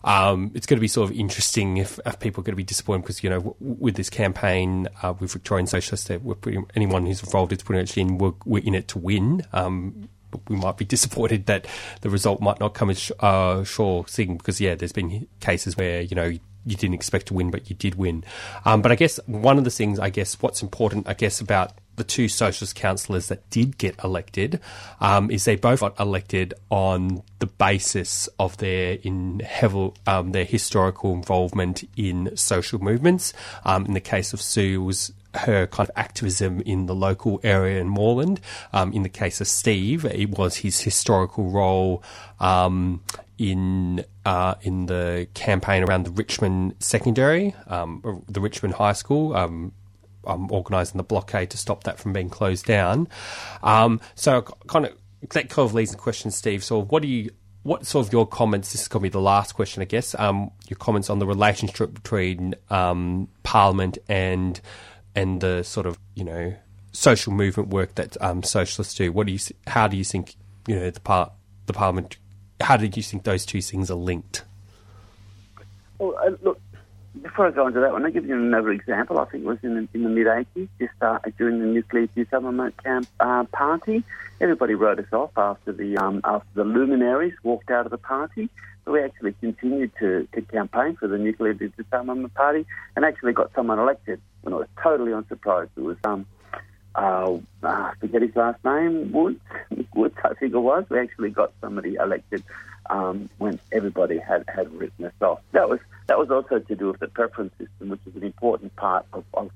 um, it's going to be sort of interesting if, if, people are going to be disappointed because, you know, w- with this campaign uh, with Victorian Socialists, we're anyone who's involved is pretty much in, we're, we're in it to win. Um, we might be <laughs> disappointed that the result might not come as uh, sure thing because yeah, there's been cases where you know you didn't expect to win, but you did win. Um, but I guess one of the things, I guess, what's important, I guess, about the two socialist councillors that did get elected um, is they both got elected on the basis of their in heavy, um, their historical involvement in social movements. Um, in the case of Sue, was her kind of activism in the local area in Moreland. Um, in the case of Steve, it was his historical role um, in uh, in the campaign around the Richmond Secondary, um, the Richmond High School. Um, organising the blockade to stop that from being closed down. Um, so, kind of that kind of leads the question, Steve. So, what do you what sort of your comments? This is going to be the last question, I guess. Um, your comments on the relationship between um, Parliament and and the sort of you know social movement work that um, socialists do. What do you? How do you think you know the part the parliament? How did you think those two things are linked? Well, uh, look. Before I go into that one, I'll give you another example. I think it was in the, in the mid 80s, just uh, during the nuclear disarmament camp uh, party. Everybody wrote us off after the um, after the luminaries walked out of the party. But we actually continued to, to campaign for the nuclear disarmament party and actually got someone elected when I was totally unsurprised. It was um, uh, uh, forget his last name, Woods. <laughs> Woods, I think it was. We actually got somebody elected um, when everybody had, had written us off. That was that was also to do with the preference system, which is an important part of, of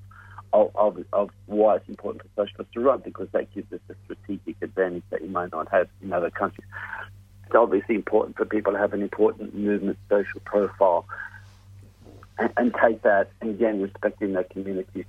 of, of, why it's important for socialists to run because that gives us a strategic advantage that you might not have in other countries. It's obviously important for people to have an important movement social profile and, and take that, and again, respecting their communities,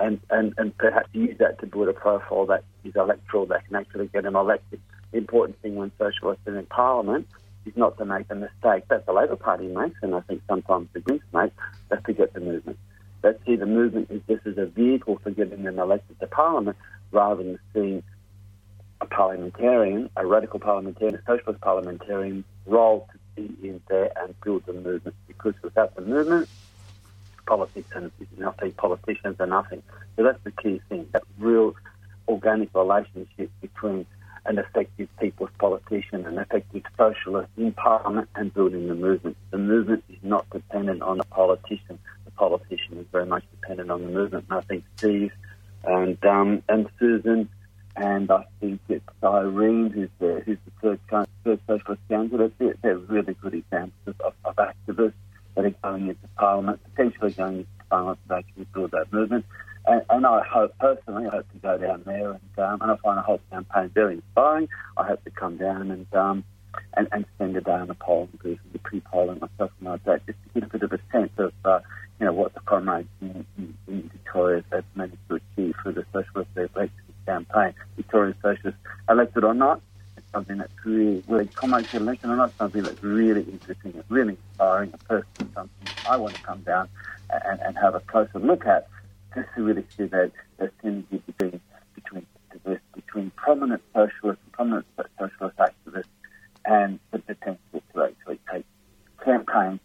and, and, and perhaps use that to build a profile that is electoral, that can actually get them elected. The important thing when socialists are in Parliament is not to make a mistake that the Labor Party makes, and I think sometimes the Greens make, that's to get the movement. They see the movement is this as a vehicle for getting them elected to Parliament rather than seeing a parliamentarian, a radical parliamentarian, a socialist parliamentarian role to be in there and build the movement. Because without the movement, politics and nothing, politicians are nothing. So that's the key thing, that real organic relationship between an effective people's politician, an effective socialist in Parliament and building the movement. The movement is not dependent on a politician. The politician is very much dependent on the movement. And I think Steve and um, and Susan and I think it's Irene who's the, who's the third, third socialist candidate. They're, they're really good examples of, of activists that are going into Parliament, potentially going into Parliament to actually build that movement. And, and, I hope, personally, I hope to go down there and, um, and I find the whole campaign very inspiring. I hope to come down and um, and, and spend a day on the booth and the pre-polling or something like that, just to get a bit of a sense of, uh, you know, what the comrades in, in, in Victoria have managed to achieve through the socialist election campaign, Victorian Socialist, elected or not. Something that's really, whether comrades get elected or not, something that's really interesting, it's really inspiring, a person, something I want to come down and, and have a closer look at just to really see that, that synergy between, between, between prominent socialists and prominent socialist activists and the potential to actually take campaigns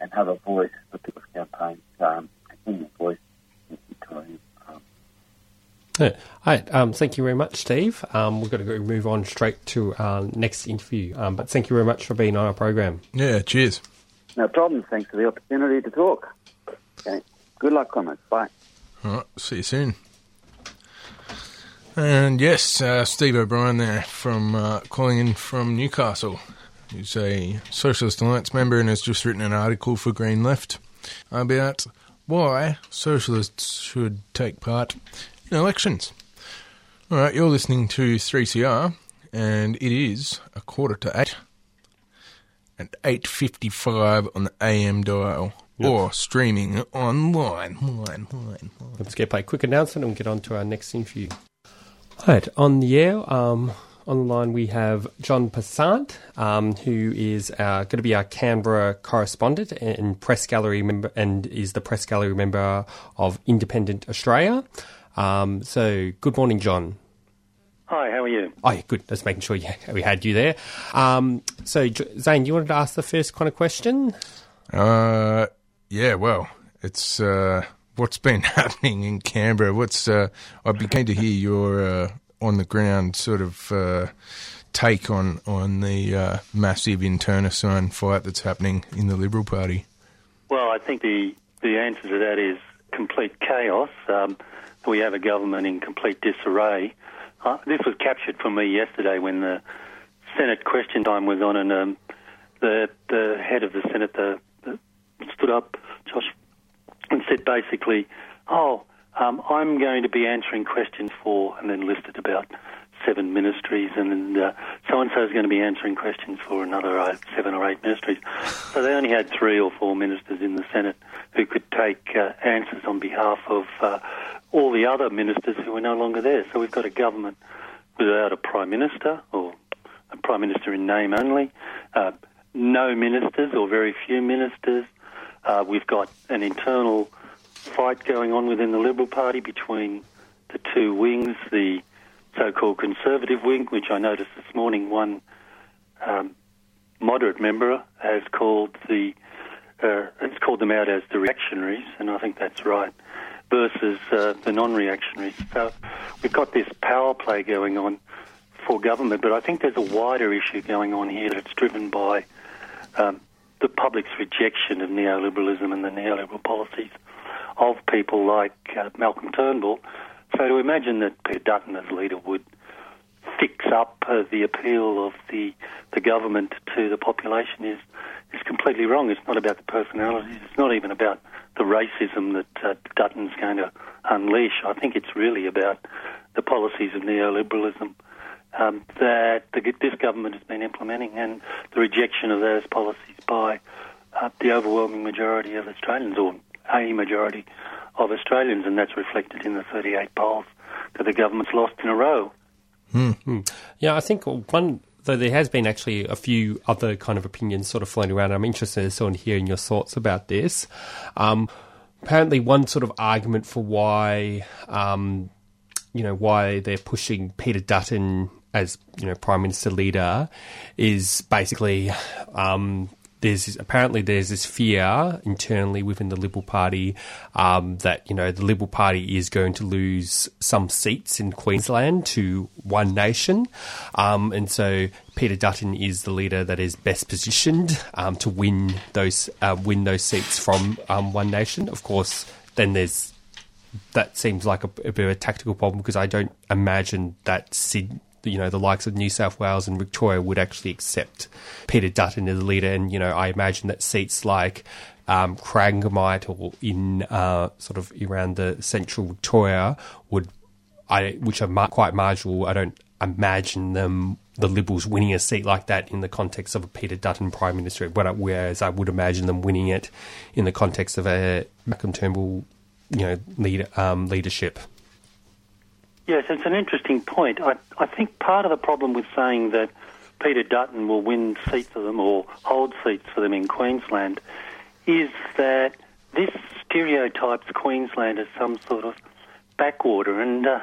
and have a voice for people's campaigns, um, a voice in Victoria. Yeah. All right. Um, thank you very much, Steve. Um, we've got to move on straight to our next interview. Um, but thank you very much for being on our program. Yeah, cheers. No problem. Thanks for the opportunity to talk. Okay. Good luck, comments. Bye. All right. See you soon. And yes, uh, Steve O'Brien there from uh, calling in from Newcastle. He's a Socialist Alliance member and has just written an article for Green Left about why socialists should take part in elections. All right, you're listening to 3CR, and it is a quarter to eight at 8.55 on the AM dial. Yep. Or streaming online. Line, line, Let's get by a quick announcement and get on to our next interview. Right, on the air, um, on the line we have John Passant, um, who is going to be our Canberra correspondent and press gallery member, and is the press gallery member of Independent Australia. Um, so, good morning, John. Hi, how are you? Oh, yeah, good. Just making sure we had you there. Um, so, Zane, you wanted to ask the first kind of question? Uh, yeah. Well, it's uh, what's been <laughs> happening in Canberra. What's uh, I'd be keen to hear your uh, on the ground sort of uh, take on on the uh, massive internecine fight that's happening in the Liberal Party. Well, I think the the answer to that is complete chaos. Um, we have a government in complete disarray. Uh, this was captured for me yesterday when the Senate question time was on, and um, the the head of the Senate the, the stood up, Josh, and said basically, "Oh, um, I'm going to be answering questions for," and then listed about seven ministries, and so and so is going to be answering questions for another uh, seven or eight ministries. So they only had three or four ministers in the Senate who could take uh, answers on behalf of uh, all the other ministers who were no longer there. So we've got a government without a prime minister or a prime minister in name only, uh, no ministers or very few ministers. Uh, we've got an internal fight going on within the Liberal Party between the two wings, the so-called conservative wing, which I noticed this morning one um, moderate member has called the uh, it's called them out as the reactionaries, and I think that's right versus uh, the non-reactionaries. So we've got this power play going on for government, but I think there's a wider issue going on here that's driven by um, the public's rejection of neoliberalism and the neoliberal policies of people like uh, Malcolm Turnbull. So to imagine that Peter Dutton as leader would fix up uh, the appeal of the the government to the population is is completely wrong. It's not about the personalities. It's not even about the racism that uh, Dutton's going to unleash. I think it's really about the policies of neoliberalism um, that the, this government has been implementing and the rejection of those policies by uh, the overwhelming majority of Australians, or a majority of Australians, and that's reflected in the 38 polls that the government's lost in a row. Mm. Yeah, I think one though there has been actually a few other kind of opinions sort of floating around. I'm interested in sort of hearing your thoughts about this. Um, apparently, one sort of argument for why, um, you know, why they're pushing Peter Dutton as you know prime minister leader is basically um, there's this, apparently there's this fear internally within the Liberal Party um, that you know the Liberal Party is going to lose some seats in Queensland to One Nation, um, and so Peter Dutton is the leader that is best positioned um, to win those uh, win those seats from um, One Nation. Of course, then there's that seems like a, a, bit of a tactical problem because I don't imagine that Sid, you know, the likes of New South Wales and Victoria would actually accept Peter Dutton as leader. And, you know, I imagine that seats like um, or in uh, sort of around the central Victoria would, I, which are mar- quite marginal, I don't imagine them the Liberals winning a seat like that in the context of a Peter Dutton Prime Minister, whereas I would imagine them winning it in the context of a Malcolm Turnbull you know lead, um, leadership. Yes, it's an interesting point. I, I think part of the problem with saying that Peter Dutton will win seats for them or hold seats for them in Queensland is that this stereotypes Queensland as some sort of backwater, and uh,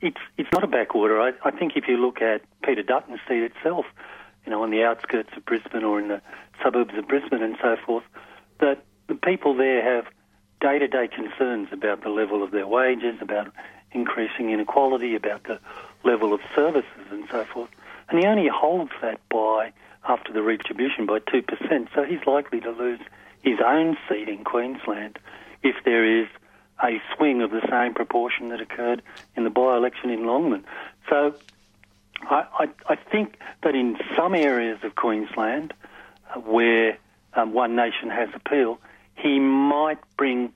it's it's not a backwater. I, I think if you look at Peter Dutton's seat itself, you know, on the outskirts of Brisbane or in the suburbs of Brisbane and so forth, that the people there have day to day concerns about the level of their wages, about increasing inequality, about the level of services and so forth. And he only holds that by, after the redistribution, by 2%. So he's likely to lose his own seat in Queensland if there is a swing of the same proportion that occurred in the by election in Longman. So I, I, I, think that in some areas of Queensland uh, where um, One Nation has appeal, he might bring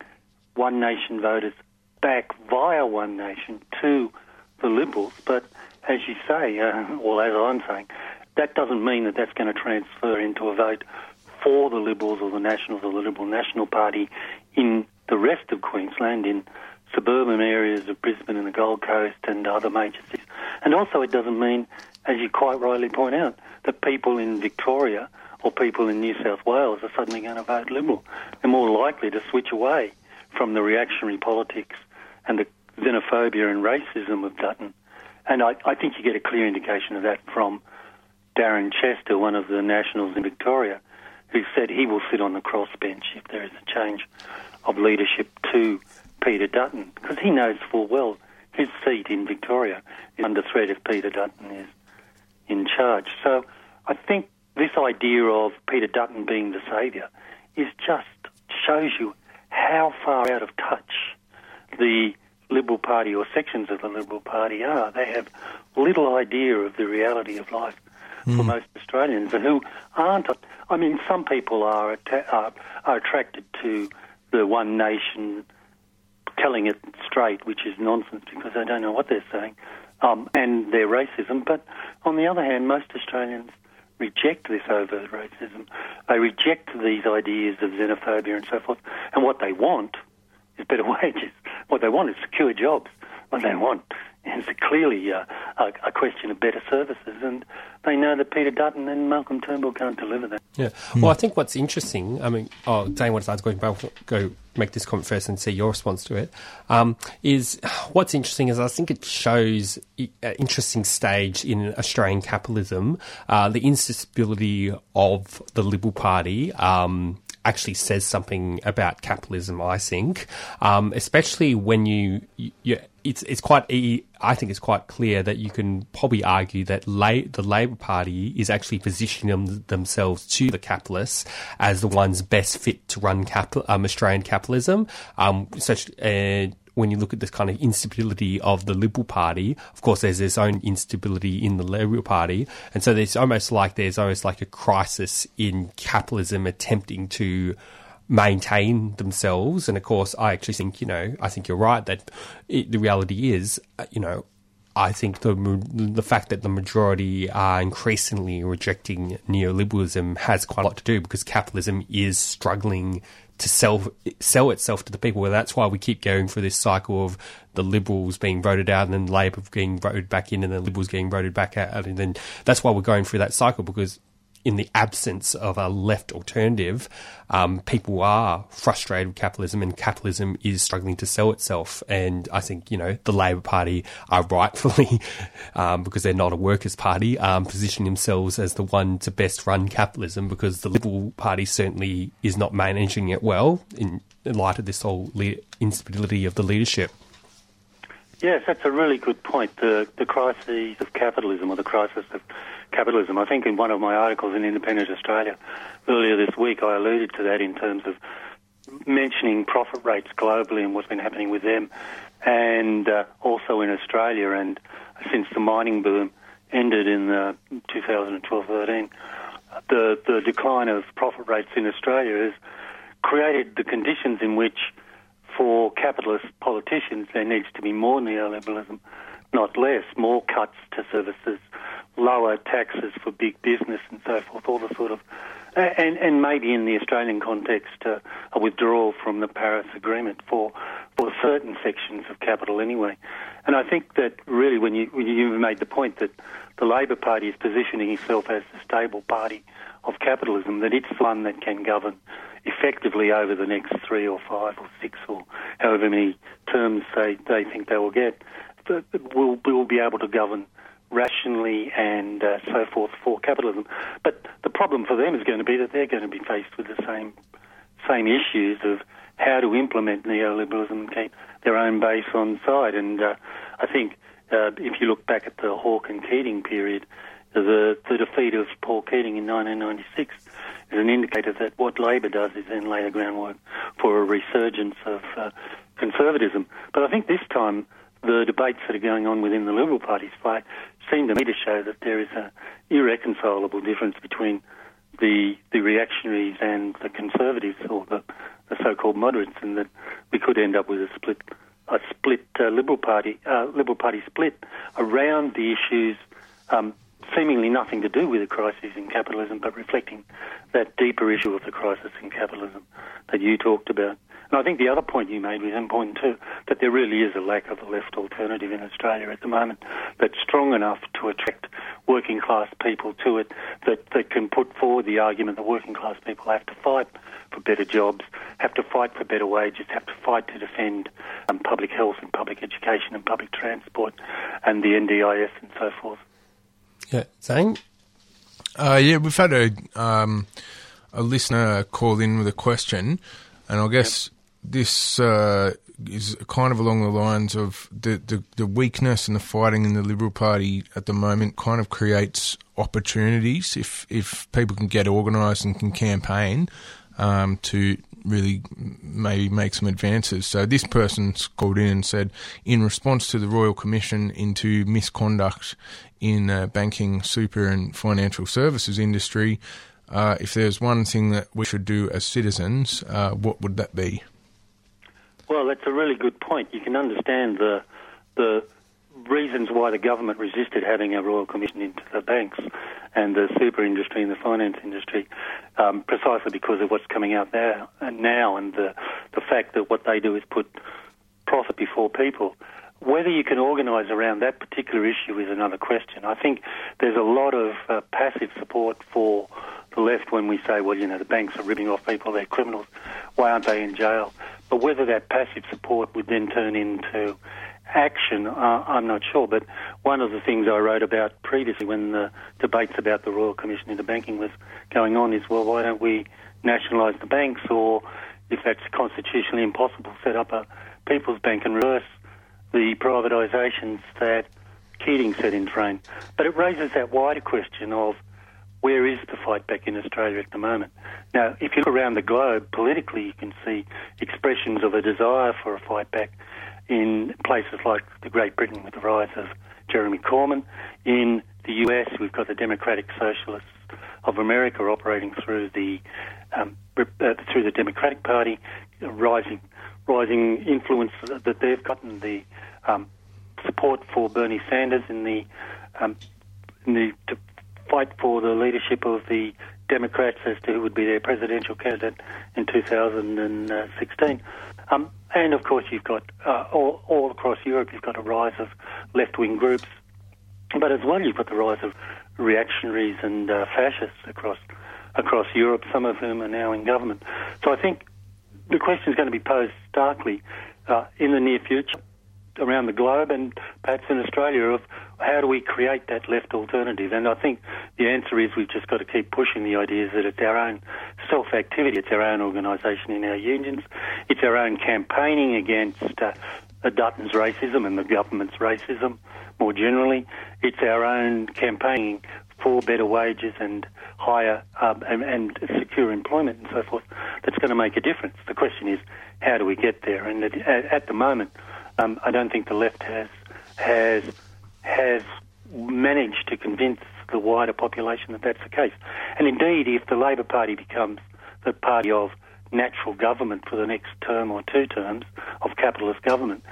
One Nation voters back via One Nation to the Liberals. But as you say, uh, or as I'm saying, that doesn't mean that that's going to transfer into a vote for the Liberals or the Nationals or the Liberal National Party in the rest of Queensland, in suburban areas of Brisbane and the Gold Coast and other major cities. And also, it doesn't mean, as you quite rightly point out, that people in Victoria or people in New South Wales are suddenly going to vote Liberal. They're more likely to switch away from the reactionary politics and the xenophobia and racism of Dutton. And I, I think you get a clear indication of that from Darren Chester, one of the Nationals in Victoria, who said he will sit on the crossbench if there is a change of leadership to Peter Dutton, because he knows full well his seat in Victoria is under threat if Peter Dutton is in charge. So I think this idea of Peter Dutton being the saviour is just shows you how far out of touch the Liberal Party or sections of the Liberal Party are. They have little idea of the reality of life mm. for hmm. most Australians, and who aren't. I mean, some people are, are, are attracted to the One Nation telling it straight, which is nonsense because they don't know what they're saying, um, and their racism. But on the other hand, most Australians reject this overt racism. They reject these ideas of xenophobia and so forth. And what they want <laughs> is better wages. What they want is secure jobs. What they want is clearly uh, a, a, question of better services. And they know that Peter Dutton and Malcolm Turnbull can't deliver that. Yeah. Well, I think what's interesting, I mean, oh, Dane wants to ask going back, go make this comment first and see your response to it. Um, is what's interesting is I think it shows an interesting stage in Australian capitalism, uh, the instability of the Liberal Party. Um, actually says something about capitalism, I think, um, especially when you, you, it's it's quite I think it's quite clear that you can probably argue that La- the Labor Party is actually positioning them, themselves to the capitalists as the ones best fit to run um, Australian capitalism. Um, such uh, when you look at this kind of instability of the Liberal Party, of course, there's its own instability in the Liberal Party. And so there's almost like there's almost like a crisis in capitalism attempting to maintain themselves. And of course, I actually think, you know, I think you're right that it, the reality is, uh, you know, I think the the fact that the majority are increasingly rejecting neoliberalism has quite a lot to do because capitalism is struggling to sell sell itself to the people. Well, that's why we keep going through this cycle of the Liberals being voted out and then Labor being voted back in and then Liberals getting voted back out, and then that's why we're going through that cycle because in the absence of a left alternative, um, people are frustrated with capitalism, and capitalism is struggling to sell itself. And I think you know the Labor Party are rightfully, <laughs> um, because they're not a workers' party, um, positioning themselves as the one to best run capitalism. Because the Liberal Party certainly is not managing it well in, in light of this whole le- instability of the leadership. Yes, that's a really good point. The the crisis of capitalism, or the crisis of capitalism. I think in one of my articles in Independent Australia earlier this week, I alluded to that in terms of mentioning profit rates globally and what's been happening with them, and uh, also in Australia. And since the mining boom ended in uh, 2012-13, the the decline of profit rates in Australia has created the conditions in which, for capitalist politicians, there needs to be more neoliberalism, not less, more cuts to services, lower taxes for big business and so forth, all the sort of, and, and maybe in the Australian context, uh, a withdrawal from the Paris Agreement for, for certain sections of capital anyway. And I think that really when you, when you made the point that the Labor Party is positioning itself as the stable party of capitalism, that it's one that can govern effectively over the next three or five or six or however many terms they, they think they will get, that will will be able to govern rationally and uh, so forth for capitalism. But the problem for them is going to be that they're going to be faced with the same same issues of how to implement neoliberalism and keep their own base on side. And uh, I think uh, if you look back at the Hawke and Keating period, the, the defeat of Paul Keating in 1996 is an indicator that what Labor does is then lay the groundwork for a resurgence of uh, conservatism. But I think this time the debates that are going on within the Liberal Party's fight seem to me to show that there is an irreconcilable difference between the the reactionaries and the conservatives, or the, the so-called moderates, and that we could end up with a split a split uh, Liberal Party uh, Liberal Party split around the issues. Um, seemingly nothing to do with the crisis in capitalism, but reflecting that deeper issue of the crisis in capitalism that you talked about. And I think the other point you made was important too, that there really is a lack of a left alternative in Australia at the moment that's strong enough to attract working class people to it, that, that can put forward the argument that working class people have to fight for better jobs, have to fight for better wages, have to fight to defend um, public health and public education and public transport and the NDIS and so forth. Yeah, Zane? Uh, yeah, we've had a um, a listener call in with a question, and I guess this uh, is kind of along the lines of the, the, the, weakness and the fighting in the Liberal Party at the moment kind of creates opportunities if if people can get organised and can campaign um, to really maybe make some advances. So this person's called in and said, in response to the Royal Commission into misconduct in uh, banking, super, and financial services industry. Uh, if there's one thing that we should do as citizens, uh, what would that be? Well, that's a really good point. You can understand the the reasons why the government resisted having a royal commission into the banks and the super industry and the finance industry, um, precisely because of what's coming out there and now, and the the fact that what they do is put profit before people. Whether you can organise around that particular issue is another question. I think there's a lot of uh, passive support for the left when we say, well, you know, the banks are ripping off people, they're criminals, why aren't they in jail? But whether that passive support would then turn into action, uh, I'm not sure. But one of the things I wrote about previously when the debates about the Royal Commission into Banking was going on is, well, why don't we nationalise the banks or, if that's constitutionally impossible, set up a People's Bank and reverse the privatisations that Keating set in train. But it raises that wider question of where is the fight back in Australia at the moment? Now, if you look around the globe, politically, you can see expressions of a desire for a fight back in places like the Great Britain with the rise of Jeremy Corbyn. In the US, we've got the Democratic Socialists of America operating through the um, uh, through the Democratic Party, rising rising influence that they've gotten, the um, support for Bernie Sanders in the um, in the fight for the leadership of the Democrats as to who would be their presidential candidate in 2016. Um, and of course, you've got uh, all, all, across Europe, you've got a rise of left wing groups. But as well, you've got the rise of reactionaries and uh, fascists across across Europe, some of whom are now in government. So I think the question is going to be posed starkly uh, in the near future around the globe and perhaps in Australia of how do we create that left alternative? And I think the answer is we've just got to keep pushing the ideas that it's our own self activity, it's our own organisation in our unions, it's our own campaigning against uh, Dutton's racism and the government's racism more generally. It's our own campaigning for better wages and higher um, and, and, secure employment and so forth that's going to make a difference. The question is, how do we get there? And at, at the moment, um, I don't think the left has has has managed to convince the wider population that that's the case. And indeed, if the Labor Party becomes the party of natural government for the next term or two terms of capitalist government,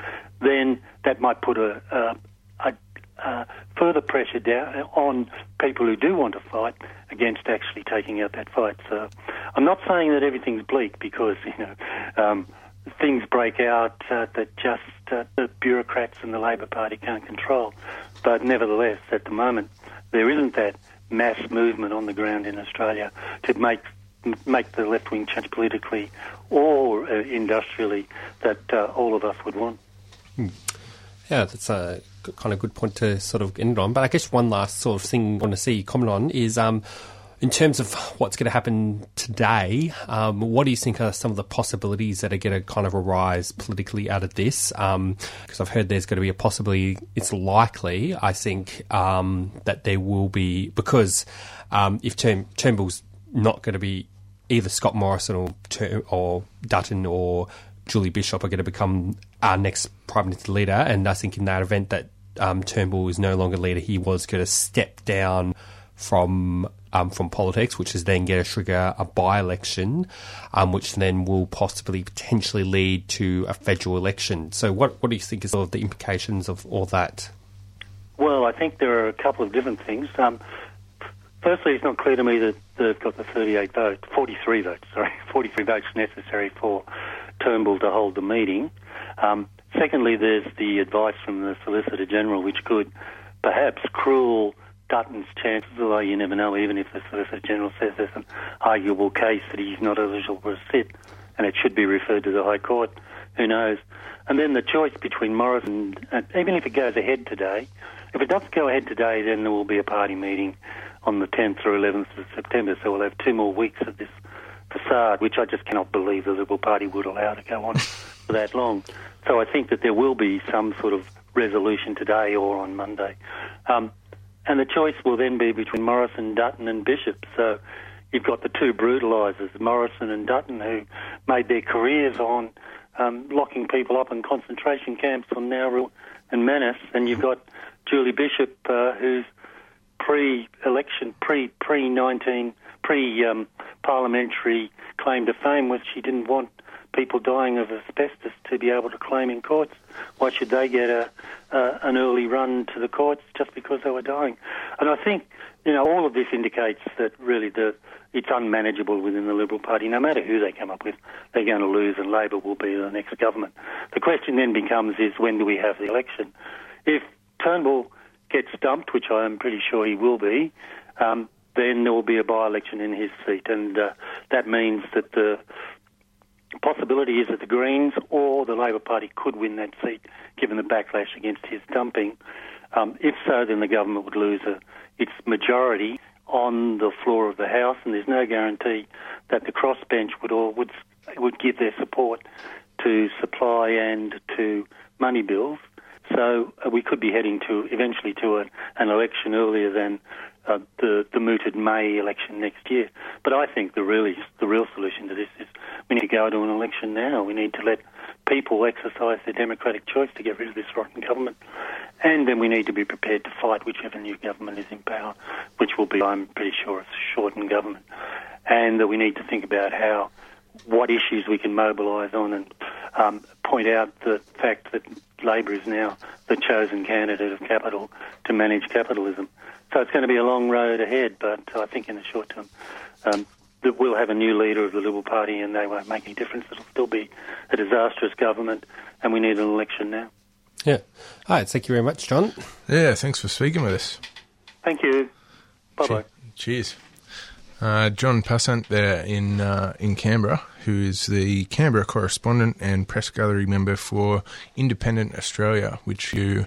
then that might put a, a, a, further pressure down on people who do want to fight against actually taking out that fight. So I'm not saying that everything's bleak because <laughs> you know um, things break out uh, that just uh, the bureaucrats and the Labor Party can't control. But nevertheless, at the moment, there isn't that mass movement on the ground in Australia to make make the left wing change politically or uh, industrially that uh, all of us would want. Hmm. Yeah, that's a kind of good point to sort of end on. But I guess one last sort of thing I want to see you comment on is um, in terms of what's going to happen today, um, what do you think are some of the possibilities that are going to kind of arise politically out of this? Because um, I've heard there's going to be a possibility, it's likely, I think, um, that there will be, because um, if Turn- Turnbull's not going to be either Scott Morrison or, or Dutton or Julie Bishop are going to become our next Prime Minister leader, and I think in that event that um, Turnbull is no longer leader, he was going to step down from um, from politics, which is then going to trigger a by election, um, which then will possibly potentially lead to a federal election. So, what, what do you think is sort of the implications of all that? Well, I think there are a couple of different things. Um, firstly, it's not clear to me that they've got the 38 votes, 43 votes, sorry, <laughs> 43 votes necessary for Turnbull to hold the meeting. Um, secondly, there's the advice from the Solicitor General, which could perhaps cruel Chances, although you never know, even if the Solicitor General says there's an arguable case that he's not eligible for a sit and it should be referred to the High Court, who knows? And then the choice between Morris and, even if it goes ahead today, if it doesn't go ahead today, then there will be a party meeting on the 10th or 11th of September, so we'll have two more weeks of this facade, which I just cannot believe the Liberal Party would allow to go on for that long. So I think that there will be some sort of resolution today or on Monday. Um, and the choice will then be between Morrison, Dutton, and Bishop. So you've got the two brutalisers, Morrison and Dutton, who made their careers on um, locking people up in concentration camps on Nauru and Manus, and you've got Julie Bishop, uh, who's pre-election, pre pre nineteen pre um, parliamentary claim to fame was she didn't want people dying of asbestos to be able to claim in courts. Why should they get a, an early run to the courts just because they were dying? And I think, you know, all of this indicates that really the, it's unmanageable within the Liberal Party. No matter who they come up with, they're going to lose and Labor will be the next government. The question then becomes is when do we have the election? If Turnbull gets dumped, which I am pretty sure he will be, um, then there will be a by-election in his seat, and uh, that means that the possibility is that the Greens or the Labor Party could win that seat, given the backlash against his dumping. Um, if so, then the government would lose a, its majority on the floor of the House, and there's no guarantee that the crossbench would all would would give their support to supply and to money bills. So uh, we could be heading to eventually to a, an election earlier than uh, the the mooted May election next year. But I think the really the real solution to this is we need to go to an election now. We need to let people exercise their democratic choice to get rid of this rotten government, and then we need to be prepared to fight whichever new government is in power, which will be, I'm pretty sure, a Shorten government, and that we need to think about how what issues we can mobilise on and um, point out the fact that Labor is now the chosen candidate of capital to manage capitalism. So it's going to be a long road ahead, but I think in the short term, um, we'll have a new leader of the Liberal Party and they won't make any difference. It'll still be a disastrous government and we need an election now. Yeah. All right. Thank you very much, John. Yeah. Thanks for speaking with us. Thank you. Bye bye. Cheers. Uh, John Passant there in uh, in Canberra, who is the Canberra correspondent and press gallery member for Independent Australia, which you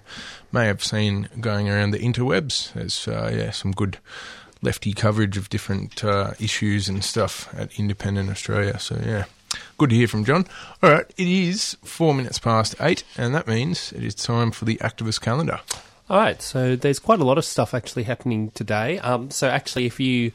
may have seen going around the interwebs. There's uh, yeah some good lefty coverage of different uh, issues and stuff at Independent Australia. So yeah, good to hear from John. All right, it is four minutes past eight, and that means it is time for the activist calendar. All right, so there's quite a lot of stuff actually happening today. Um, so actually, if you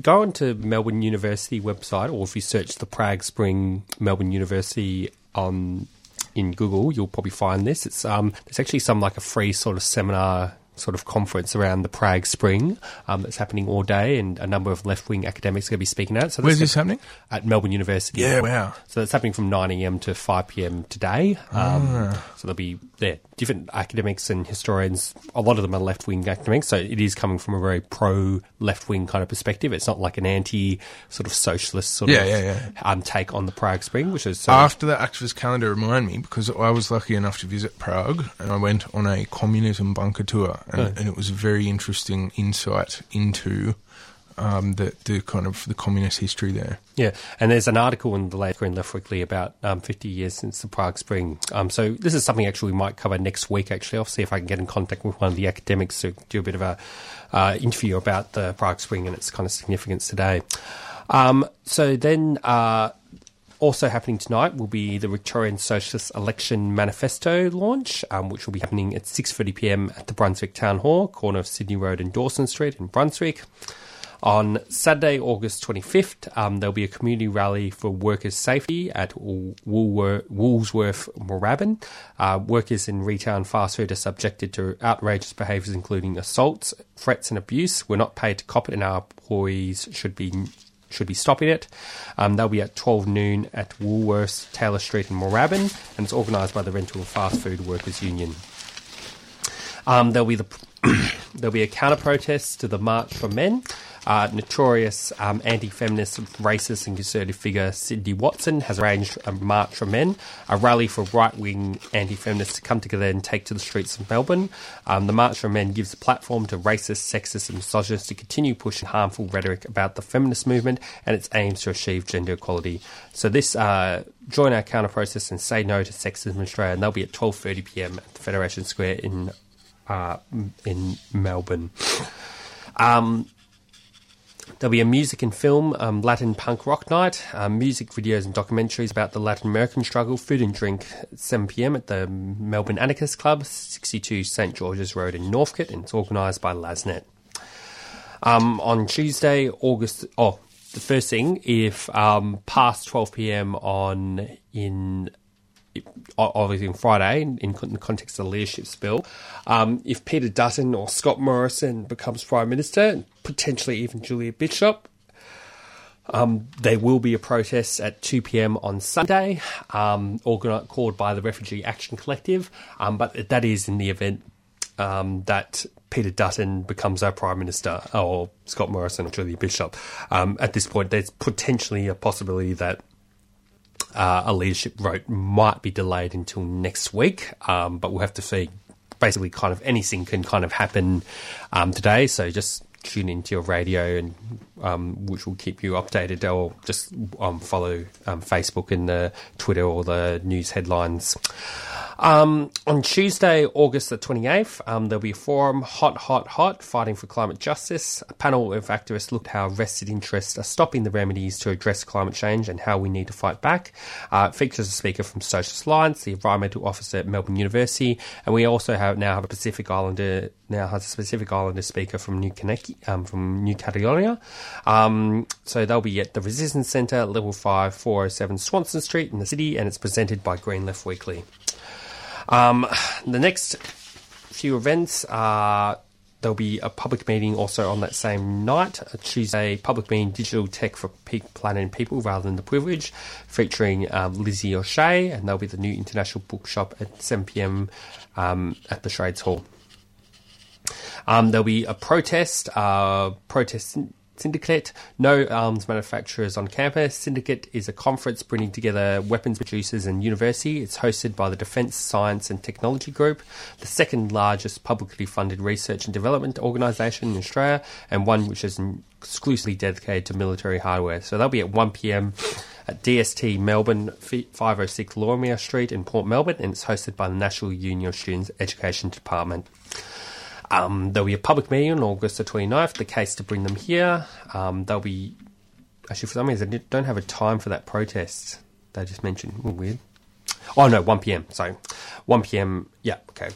go onto Melbourne University website, or if you search the Prague Spring Melbourne University on in Google, you'll probably find this. It's um, there's actually some like a free sort of seminar sort of conference around the Prague Spring um, that's happening all day, and a number of left wing academics are going to be speaking at. So Where's this happening? At Melbourne University. Yeah, wow. So that's happening from 9 a.m. to 5 p.m. today. Um, Ah. So there'll be there different academics and historians. A lot of them are left wing academics, so it is coming from a very pro left wing kind of perspective. It's not like an anti sort of socialist sort Yeah, of yeah, yeah. Um, take on the Prague Spring, which is so. After the activist calendar, remind me because I was lucky enough to visit Prague and I went on a communism bunker tour, and, and it was a very interesting insight into um, the the kind of the communist history there. Yeah, and there's an article in the Left Green Left Weekly about um, 50 years since the Prague Spring. Um, so this is something actually we might cover next week. Actually, I'll see if I can get in contact with one of the academics to do a bit of a uh, interview about the Prague Spring and its kind of significance today. Um, so then. Uh, also happening tonight will be the Victorian Socialist Election Manifesto launch, um, which will be happening at 6.30pm at the Brunswick Town Hall, corner of Sydney Road and Dawson Street in Brunswick. On Saturday, August 25th, um, there'll be a community rally for workers' safety at Woolwor- Woolsworth Moorabbin. Uh, workers in retail and fast food are subjected to outrageous behaviours, including assaults, threats, and abuse. We're not paid to cop it, and our employees should be should be stopping it. Um, they'll be at 12 noon at Woolworths, Taylor Street, in Moorabbin, and it's organised by the Retail Fast Food Workers Union. Um, there'll be the <coughs> there'll be a counter protest to the March for Men. Uh, notorious um, anti-feminist, racist, and conservative figure Sydney Watson has arranged a march for men, a rally for right-wing anti-feminists to come together and take to the streets of Melbourne. Um, the March for Men gives a platform to racist, sexist, and misogynists to continue pushing harmful rhetoric about the feminist movement and its aims to achieve gender equality. So this uh, join our counter process and say no to sexism in Australia, and they'll be at 12:30 p.m. at Federation Square in uh, in Melbourne. Um, there'll be a music and film um, Latin punk rock night, um, music videos and documentaries about the Latin American struggle, food and drink at 7 pm at the Melbourne Anarchist Club, 62 St George's Road in Northcote, and it's organised by Lasnet. Um, on Tuesday, August. Oh, the first thing, if um, past 12 pm on in obviously on Friday, in, in the context of the leadership spill, um, if Peter Dutton or Scott Morrison becomes Prime Minister, potentially even Julia Bishop, um, there will be a protest at 2 pm on Sunday, um, organi- called by the Refugee Action Collective, um, but that is in the event um, that Peter Dutton becomes our Prime Minister, or Scott Morrison or Julia Bishop. Um, at this point, there's potentially a possibility that uh, a leadership vote might be delayed until next week, um, but we'll have to see. Basically, kind of anything can kind of happen um, today, so just tune into your radio, and um, which will keep you updated, or just um, follow um, Facebook and the Twitter or the news headlines. Um, on Tuesday, August the 28th, um, there'll be a forum, Hot, Hot, Hot, Fighting for Climate Justice. A panel of activists looked how vested interests are stopping the remedies to address climate change and how we need to fight back. Uh, it features a speaker from Socialist Alliance, the environmental officer at Melbourne University, and we also have now have a Pacific Islander now has a Pacific Islander speaker from New Connecticut, um, from New Caledonia. Um, so they'll be at the Resistance Centre, level 5, 407 Swanston Street in the city, and it's presented by Green Left Weekly. Um, the next few events are there'll be a public meeting also on that same night, a Tuesday public meeting, Digital Tech for Peak Planet and People rather than the Privilege, featuring um, Lizzie O'Shea, and there'll be the new International Bookshop at 7pm um, at the Trades Hall. Um, there'll be a protest, uh, protest Syndicate, no arms manufacturers on campus. Syndicate is a conference bringing together weapons producers and university. It's hosted by the Defence Science and Technology Group, the second largest publicly funded research and development organisation in Australia, and one which is exclusively dedicated to military hardware. So they'll be at 1 pm at DST Melbourne, 506 Lorimer Street in Port Melbourne, and it's hosted by the National Union of Students Education Department. Um, there'll be a public meeting on August the 29th, the case to bring them here. Um, there'll be, actually, for some reason, they don't have a time for that protest. They just mentioned, weird. Oh, no, 1 pm, sorry. 1 pm, yeah, okay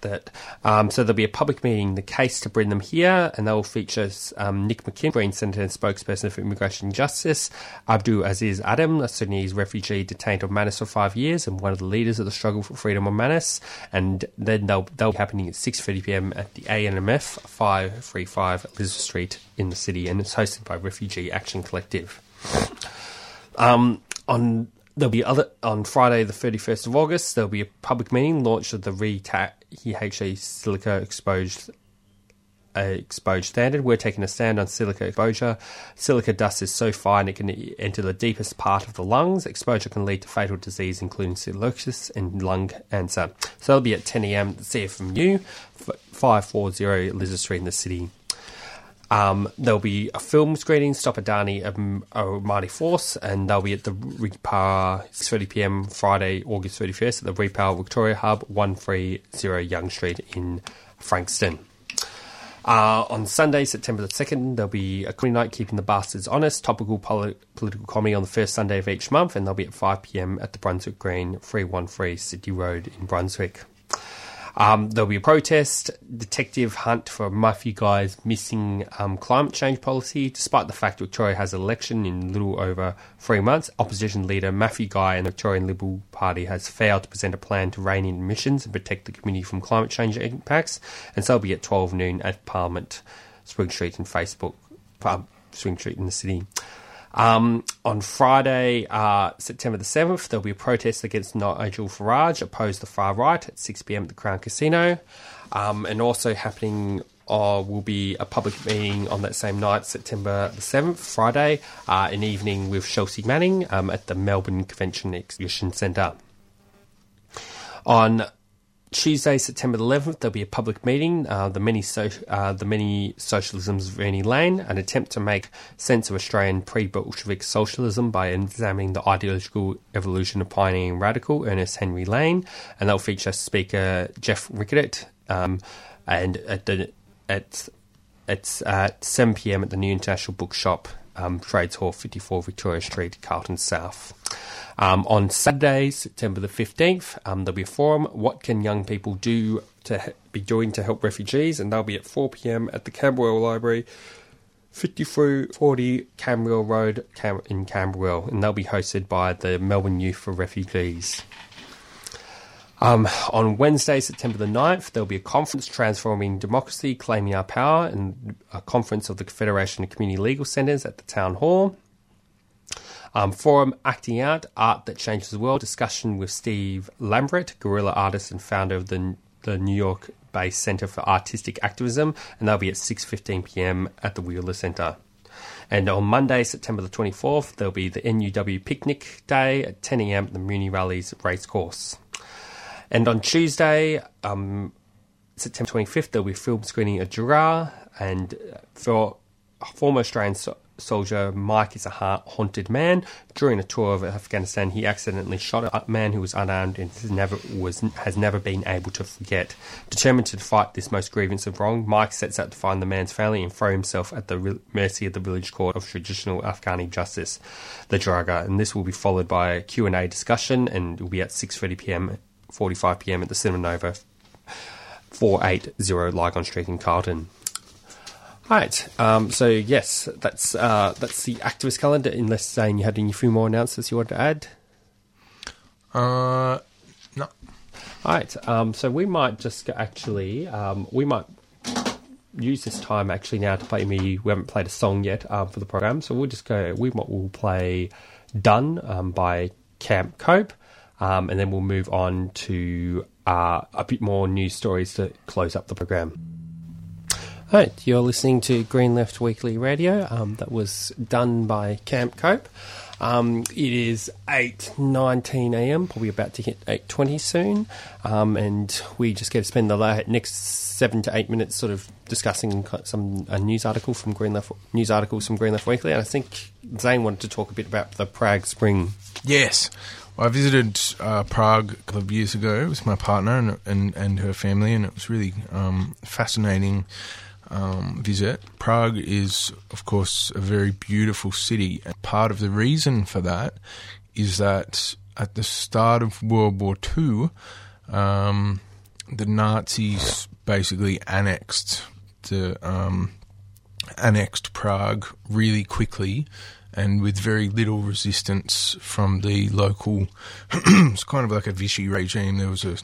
that. Um, so there'll be a public meeting, the case to bring them here, and they'll feature um, Nick McKim, Green Senator and spokesperson for Immigration and Justice, Abdul Aziz Adam, a Sudanese refugee detained on Manus for five years and one of the leaders of the struggle for freedom on Manus, and then they'll, they'll be happening at 6.30pm at the ANMF 535 Elizabeth Street in the city, and it's hosted by Refugee Action Collective. Um, on there'll be other on Friday, the thirty first of August. There'll be a public meeting launch of the RETAC EHA silica exposed uh, standard. We're taking a stand on silica exposure. Silica dust is so fine it can enter the deepest part of the lungs. Exposure can lead to fatal disease, including silicosis and lung cancer. So it'll be at 10 a.m. CFMU, 540 Elizabeth Street in the city. Um, there'll be a film screening, Stop Adani um, Mighty Force, and they'll be at the Repower 6.30pm Friday, August 31st at the Repower Victoria Hub, 130 Young Street in Frankston. Uh, on Sunday, September the 2nd, there'll be a comedy night, Keeping the Bastards Honest, topical poli- political comedy on the first Sunday of each month, and they'll be at 5pm at the Brunswick Green, 313 Sydney Road in Brunswick. Um, there'll be a protest, detective hunt for Matthew Guy's missing um, climate change policy. Despite the fact that Victoria has an election in little over three months, opposition leader Matthew Guy and the Victorian Liberal Party has failed to present a plan to rein in emissions and protect the community from climate change impacts. And so it'll be at 12 noon at Parliament, Spring Street, and Facebook, uh, Spring Street in the city. Um, on Friday, uh, September the 7th, there'll be a protest against Nigel Farage, opposed the far right, at 6pm at the Crown Casino. Um, and also happening uh, will be a public meeting on that same night, September the 7th, Friday, uh, an evening with Chelsea Manning um, at the Melbourne Convention Exhibition Centre. On Tuesday, September 11th, there'll be a public meeting, uh, the many so, uh, the many socialisms of Ernie Lane, an attempt to make sense of Australian pre-Bolshevik socialism by examining the ideological evolution of pioneering radical Ernest Henry Lane, and they'll feature Speaker Jeff Rickett, um, and at the, at it's at 7 pm at the New International Bookshop, um, Trades Hall, 54 Victoria Street, Carlton South. Um, on Saturday, September the 15th, um, there'll be a forum. What can young people do to be doing to help refugees? And they'll be at 4 pm at the Camberwell Library, 5340 Camberwell Road Cam- in Camberwell. And they'll be hosted by the Melbourne Youth for Refugees. Um, on Wednesday, September the 9th, there'll be a conference transforming democracy, claiming our power, and a conference of the Confederation of Community Legal Centres at the Town Hall. Um, forum Acting Out, Art That Changes the World, discussion with Steve Lambert, guerrilla artist and founder of the, the New York based Centre for Artistic Activism, and they'll be at 6.15pm at the Wheeler Centre. And on Monday, September the 24th, there'll be the NUW Picnic Day at 10am at the Moonee Valley Racecourse. And on Tuesday, um, September 25th, there'll be film screening at Jirga, and for former Australian so- soldier Mike is a haunted man. During a tour of Afghanistan, he accidentally shot a man who was unarmed and has never was has never been able to forget. Determined to fight this most grievance of wrong, Mike sets out to find the man's family and throw himself at the re- mercy of the village court of traditional Afghani justice, the Jirga. And this will be followed by a Q and A discussion, and will be at six thirty p.m. 45 p.m. at the Cinema Nova, 480 Lygon Street in Carlton. Right. Um, so yes, that's uh, that's the activist calendar. Unless Zane, you had any few more announcements you wanted to add. Uh, no. All right. Um, so we might just actually um, we might use this time actually now to play me. We haven't played a song yet um, for the program, so we'll just go. We might we'll play "Done" um, by Camp Cope, um, and then we'll move on to uh, a bit more news stories to close up the program. Hi, you're listening to Green Left Weekly Radio. Um, that was done by Camp Cope. Um, it is 8.19 a.m., probably about to hit 8.20 soon, um, and we just get to spend the next seven to eight minutes sort of discussing some a news article from Green Left, news articles from Green Left Weekly, and I think Zane wanted to talk a bit about the Prague Spring. Yes. I visited uh, Prague a couple of years ago with my partner and, and, and her family, and it was really um, fascinating um, visit. Prague is, of course, a very beautiful city. And part of the reason for that is that at the start of World War II, um, the Nazis basically annexed the um, annexed Prague really quickly and with very little resistance from the local. <clears throat> it's kind of like a Vichy regime. There was a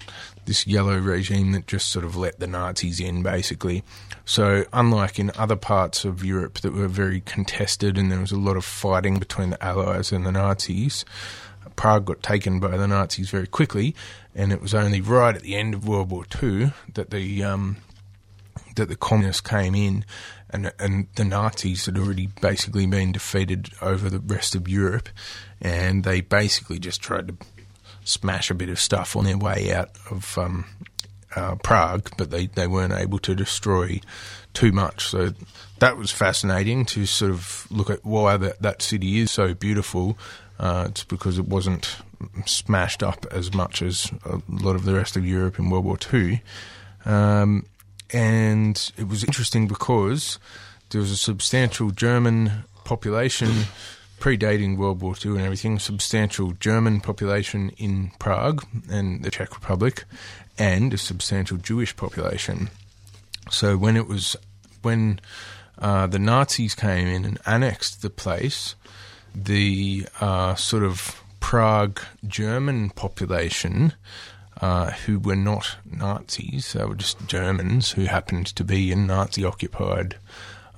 this yellow regime that just sort of let the Nazis in, basically. So, unlike in other parts of Europe that were very contested and there was a lot of fighting between the Allies and the Nazis, Prague got taken by the Nazis very quickly, and it was only right at the end of World War II that the um, that the communists came in and and the Nazis had already basically been defeated over the rest of Europe, and they basically just tried to smash a bit of stuff on their way out of um, uh, Prague, but they, they weren't able to destroy too much. So that was fascinating to sort of look at why that, that city is so beautiful. Uh, it's because it wasn't smashed up as much as a lot of the rest of Europe in World War II. Um, and it was interesting because there was a substantial German population predating World War II and everything, substantial German population in Prague and the Czech Republic, and a substantial Jewish population. So when it was when uh, the Nazis came in and annexed the place, the uh, sort of Prague German population uh, who were not Nazis. They were just Germans who happened to be in Nazi occupied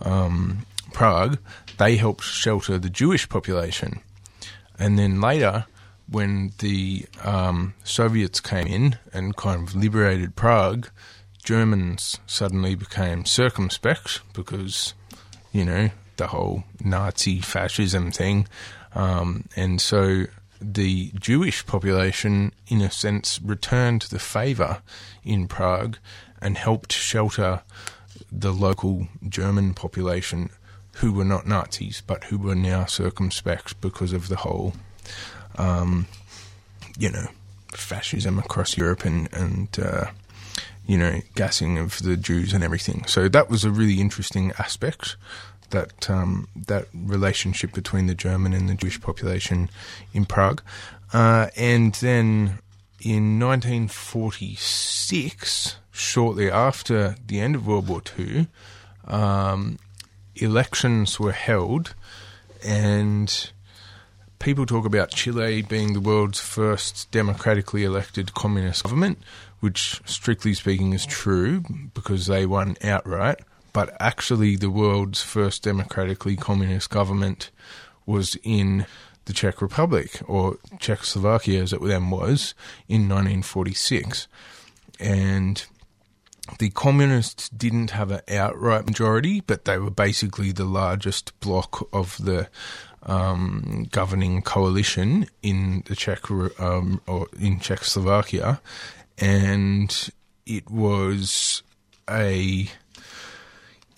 um, Prague. They helped shelter the Jewish population. And then later, when the um, Soviets came in and kind of liberated Prague, Germans suddenly became circumspect because, you know, the whole Nazi fascism thing. Um, and so the Jewish population, in a sense, returned the favour in Prague and helped shelter the local German population who were not Nazis but who were now circumspect because of the whole, um, you know, fascism across Europe and, and uh, you know, gassing of the Jews and everything. So that was a really interesting aspect that um, that relationship between the German and the Jewish population in Prague. Uh, and then in 1946, shortly after the end of World War II, um, elections were held, and people talk about Chile being the world's first democratically elected communist government, which, strictly speaking, is true because they won outright but actually the world's first democratically communist government was in the Czech Republic, or Czechoslovakia as it then was, in 1946. And the communists didn't have an outright majority, but they were basically the largest bloc of the um, governing coalition in the Czech um, or in Czechoslovakia, and it was a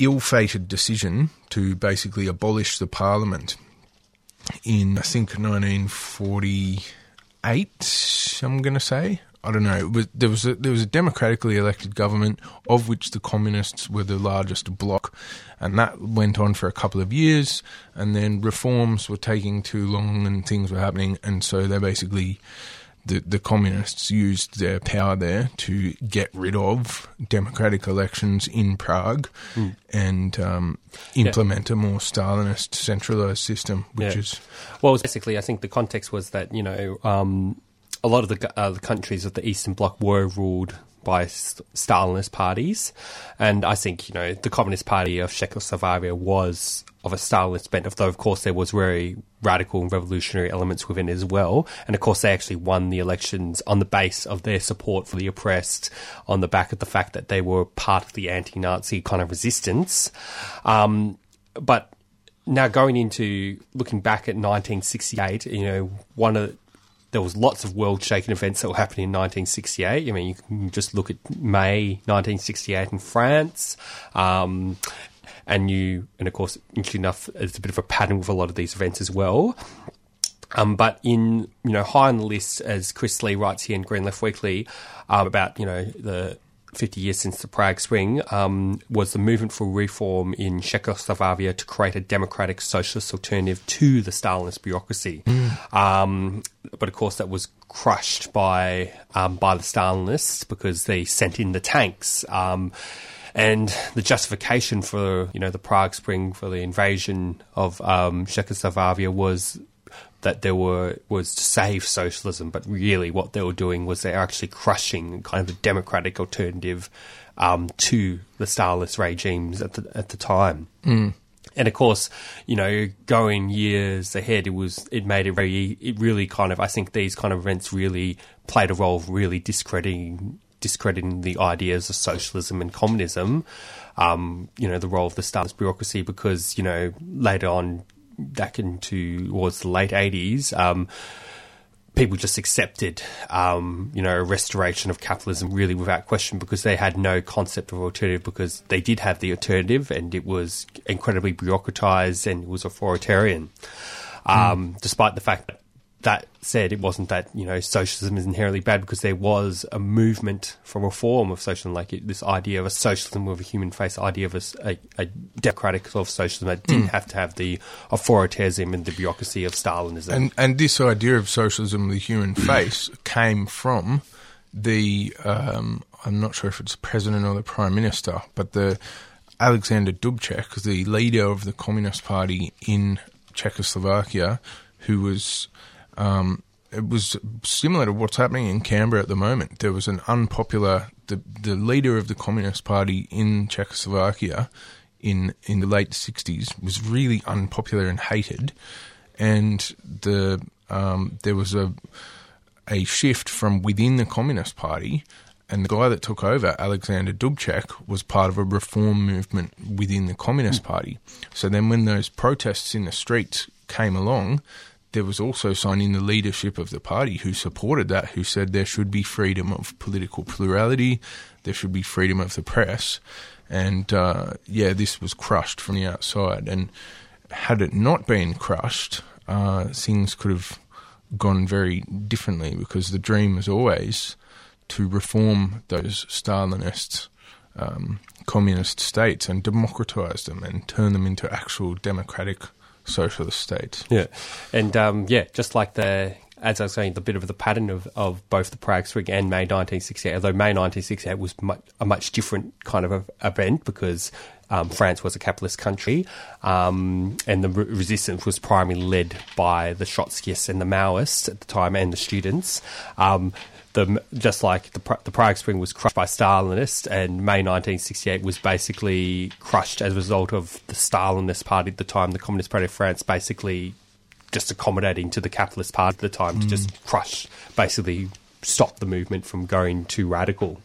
ill-fated decision to basically abolish the parliament in I think 1948. I'm going to say I don't know. Was, there was a, there was a democratically elected government of which the communists were the largest bloc, and that went on for a couple of years. And then reforms were taking too long, and things were happening, and so they basically the, the communists used their power there to get rid of democratic elections in Prague mm. and um, implement yeah. a more Stalinist centralized system, which yeah. is well, basically, I think the context was that you know um, a lot of the, uh, the countries of the Eastern Bloc were ruled by Stalinist parties, and I think you know the Communist Party of Czechoslovakia was of a Stalinist bent, although of course there was very radical and revolutionary elements within it as well. And of course they actually won the elections on the base of their support for the oppressed, on the back of the fact that they were part of the anti-Nazi kind of resistance. Um, but now going into looking back at 1968, you know, one of there was lots of world shaking events that were happening in 1968. I mean, you can just look at May 1968 in France. Um, and you, and of course, interesting enough, there's a bit of a pattern with a lot of these events as well. Um, but in you know high on the list, as Chris Lee writes here in Green Left Weekly um, about you know the 50 years since the Prague Spring, um, was the movement for reform in Czechoslovakia to create a democratic socialist alternative to the Stalinist bureaucracy. Um, but of course, that was crushed by um, by the Stalinists because they sent in the tanks. And the justification for you know the Prague Spring for the invasion of um, Czechoslovakia was that there were was to save socialism, but really what they were doing was they were actually crushing kind of a democratic alternative um, to the Stalinist regimes at the at the time. Mm. And of course, you know, going years ahead, it was it made it very it really kind of I think these kind of events really played a role of really discrediting discrediting the ideas of socialism and communism. Um, you know, the role of the Stalinist bureaucracy because you know later on back into towards the late 80s, um, people just accepted, um, you know, a restoration of capitalism really without question because they had no concept of alternative because they did have the alternative and it was incredibly bureaucratized and it was authoritarian. Um, Despite the fact that that said, it wasn't that you know socialism is inherently bad because there was a movement from a reform of socialism, like it, this idea of a socialism with a human face, idea of a, a- a democratic sort of socialism that didn't have to have the authoritarianism and the bureaucracy of Stalinism. And and this idea of socialism with a human <clears throat> face came from the um, I'm not sure if it's the president or the prime minister, but the Alexander Dubček, the leader of the Communist Party in Czechoslovakia, who was um, it was similar to what's happening in Canberra at the moment. There was an unpopular the the leader of the Communist Party in Czechoslovakia in in the late sixties was really unpopular and hated, and the um, there was a a shift from within the Communist Party. And the guy that took over, Alexander Dubček, was part of a reform movement within the Communist Party. So then, when those protests in the streets came along, there was also someone in the leadership of the party who supported that, who said there should be freedom of political plurality, there should be freedom of the press. And uh, yeah, this was crushed from the outside. And had it not been crushed, uh, things could have gone very differently because the dream was always to reform those Stalinist um, communist states and democratize them and turn them into actual democratic socialist states. Yeah, and um, yeah, just like the as I was saying, the bit of the pattern of, of both the Prague Spring and May 1968, although May 1968 was much, a much different kind of event because um, France was a capitalist country, um, and the re- resistance was primarily led by the Trotskyists and the Maoists at the time and the students. Um, the, just like the, the Prague Spring was crushed by Stalinists, and May 1968 was basically crushed as a result of the Stalinist party at the time, the Communist Party of France, basically just accommodating to the capitalist party at the time to just crush, basically stop the movement from going too radical.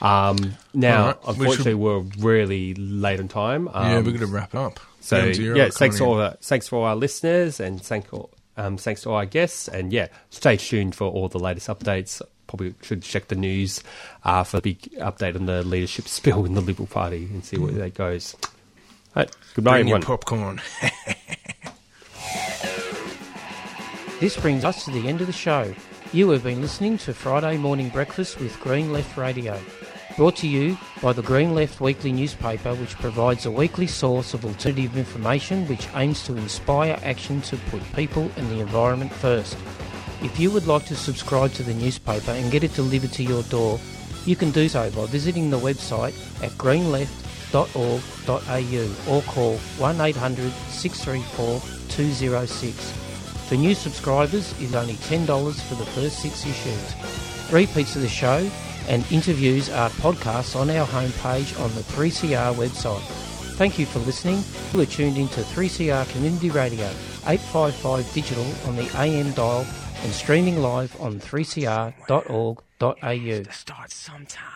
Um, now, right, unfortunately, we are really late on time. Um, yeah, we're going to wrap up. so Down to your yeah, thanks all thanks for all our listeners and thank all, um, thanks to all our guests and yeah, stay tuned for all the latest updates. Probably should check the news uh, for the big update on the leadership <laughs> spill in the Liberal Party and see where that goes. Right, goodbye, Bring your everyone. popcorn. <laughs> This brings us to the end of the show. You have been listening to Friday Morning Breakfast with Green Left Radio, brought to you by the Green Left Weekly newspaper, which provides a weekly source of alternative information which aims to inspire action to put people and the environment first. If you would like to subscribe to the newspaper and get it delivered to your door, you can do so by visiting the website at greenleft.org.au or call 1800 634 206. For new subscribers is only $10 for the first six issues. Repeats of the show and interviews are podcasts on our homepage on the 3CR website. Thank you for listening. You are tuned into 3CR Community Radio, 855 digital on the AM dial and streaming live on 3cr.org.au. Start sometime.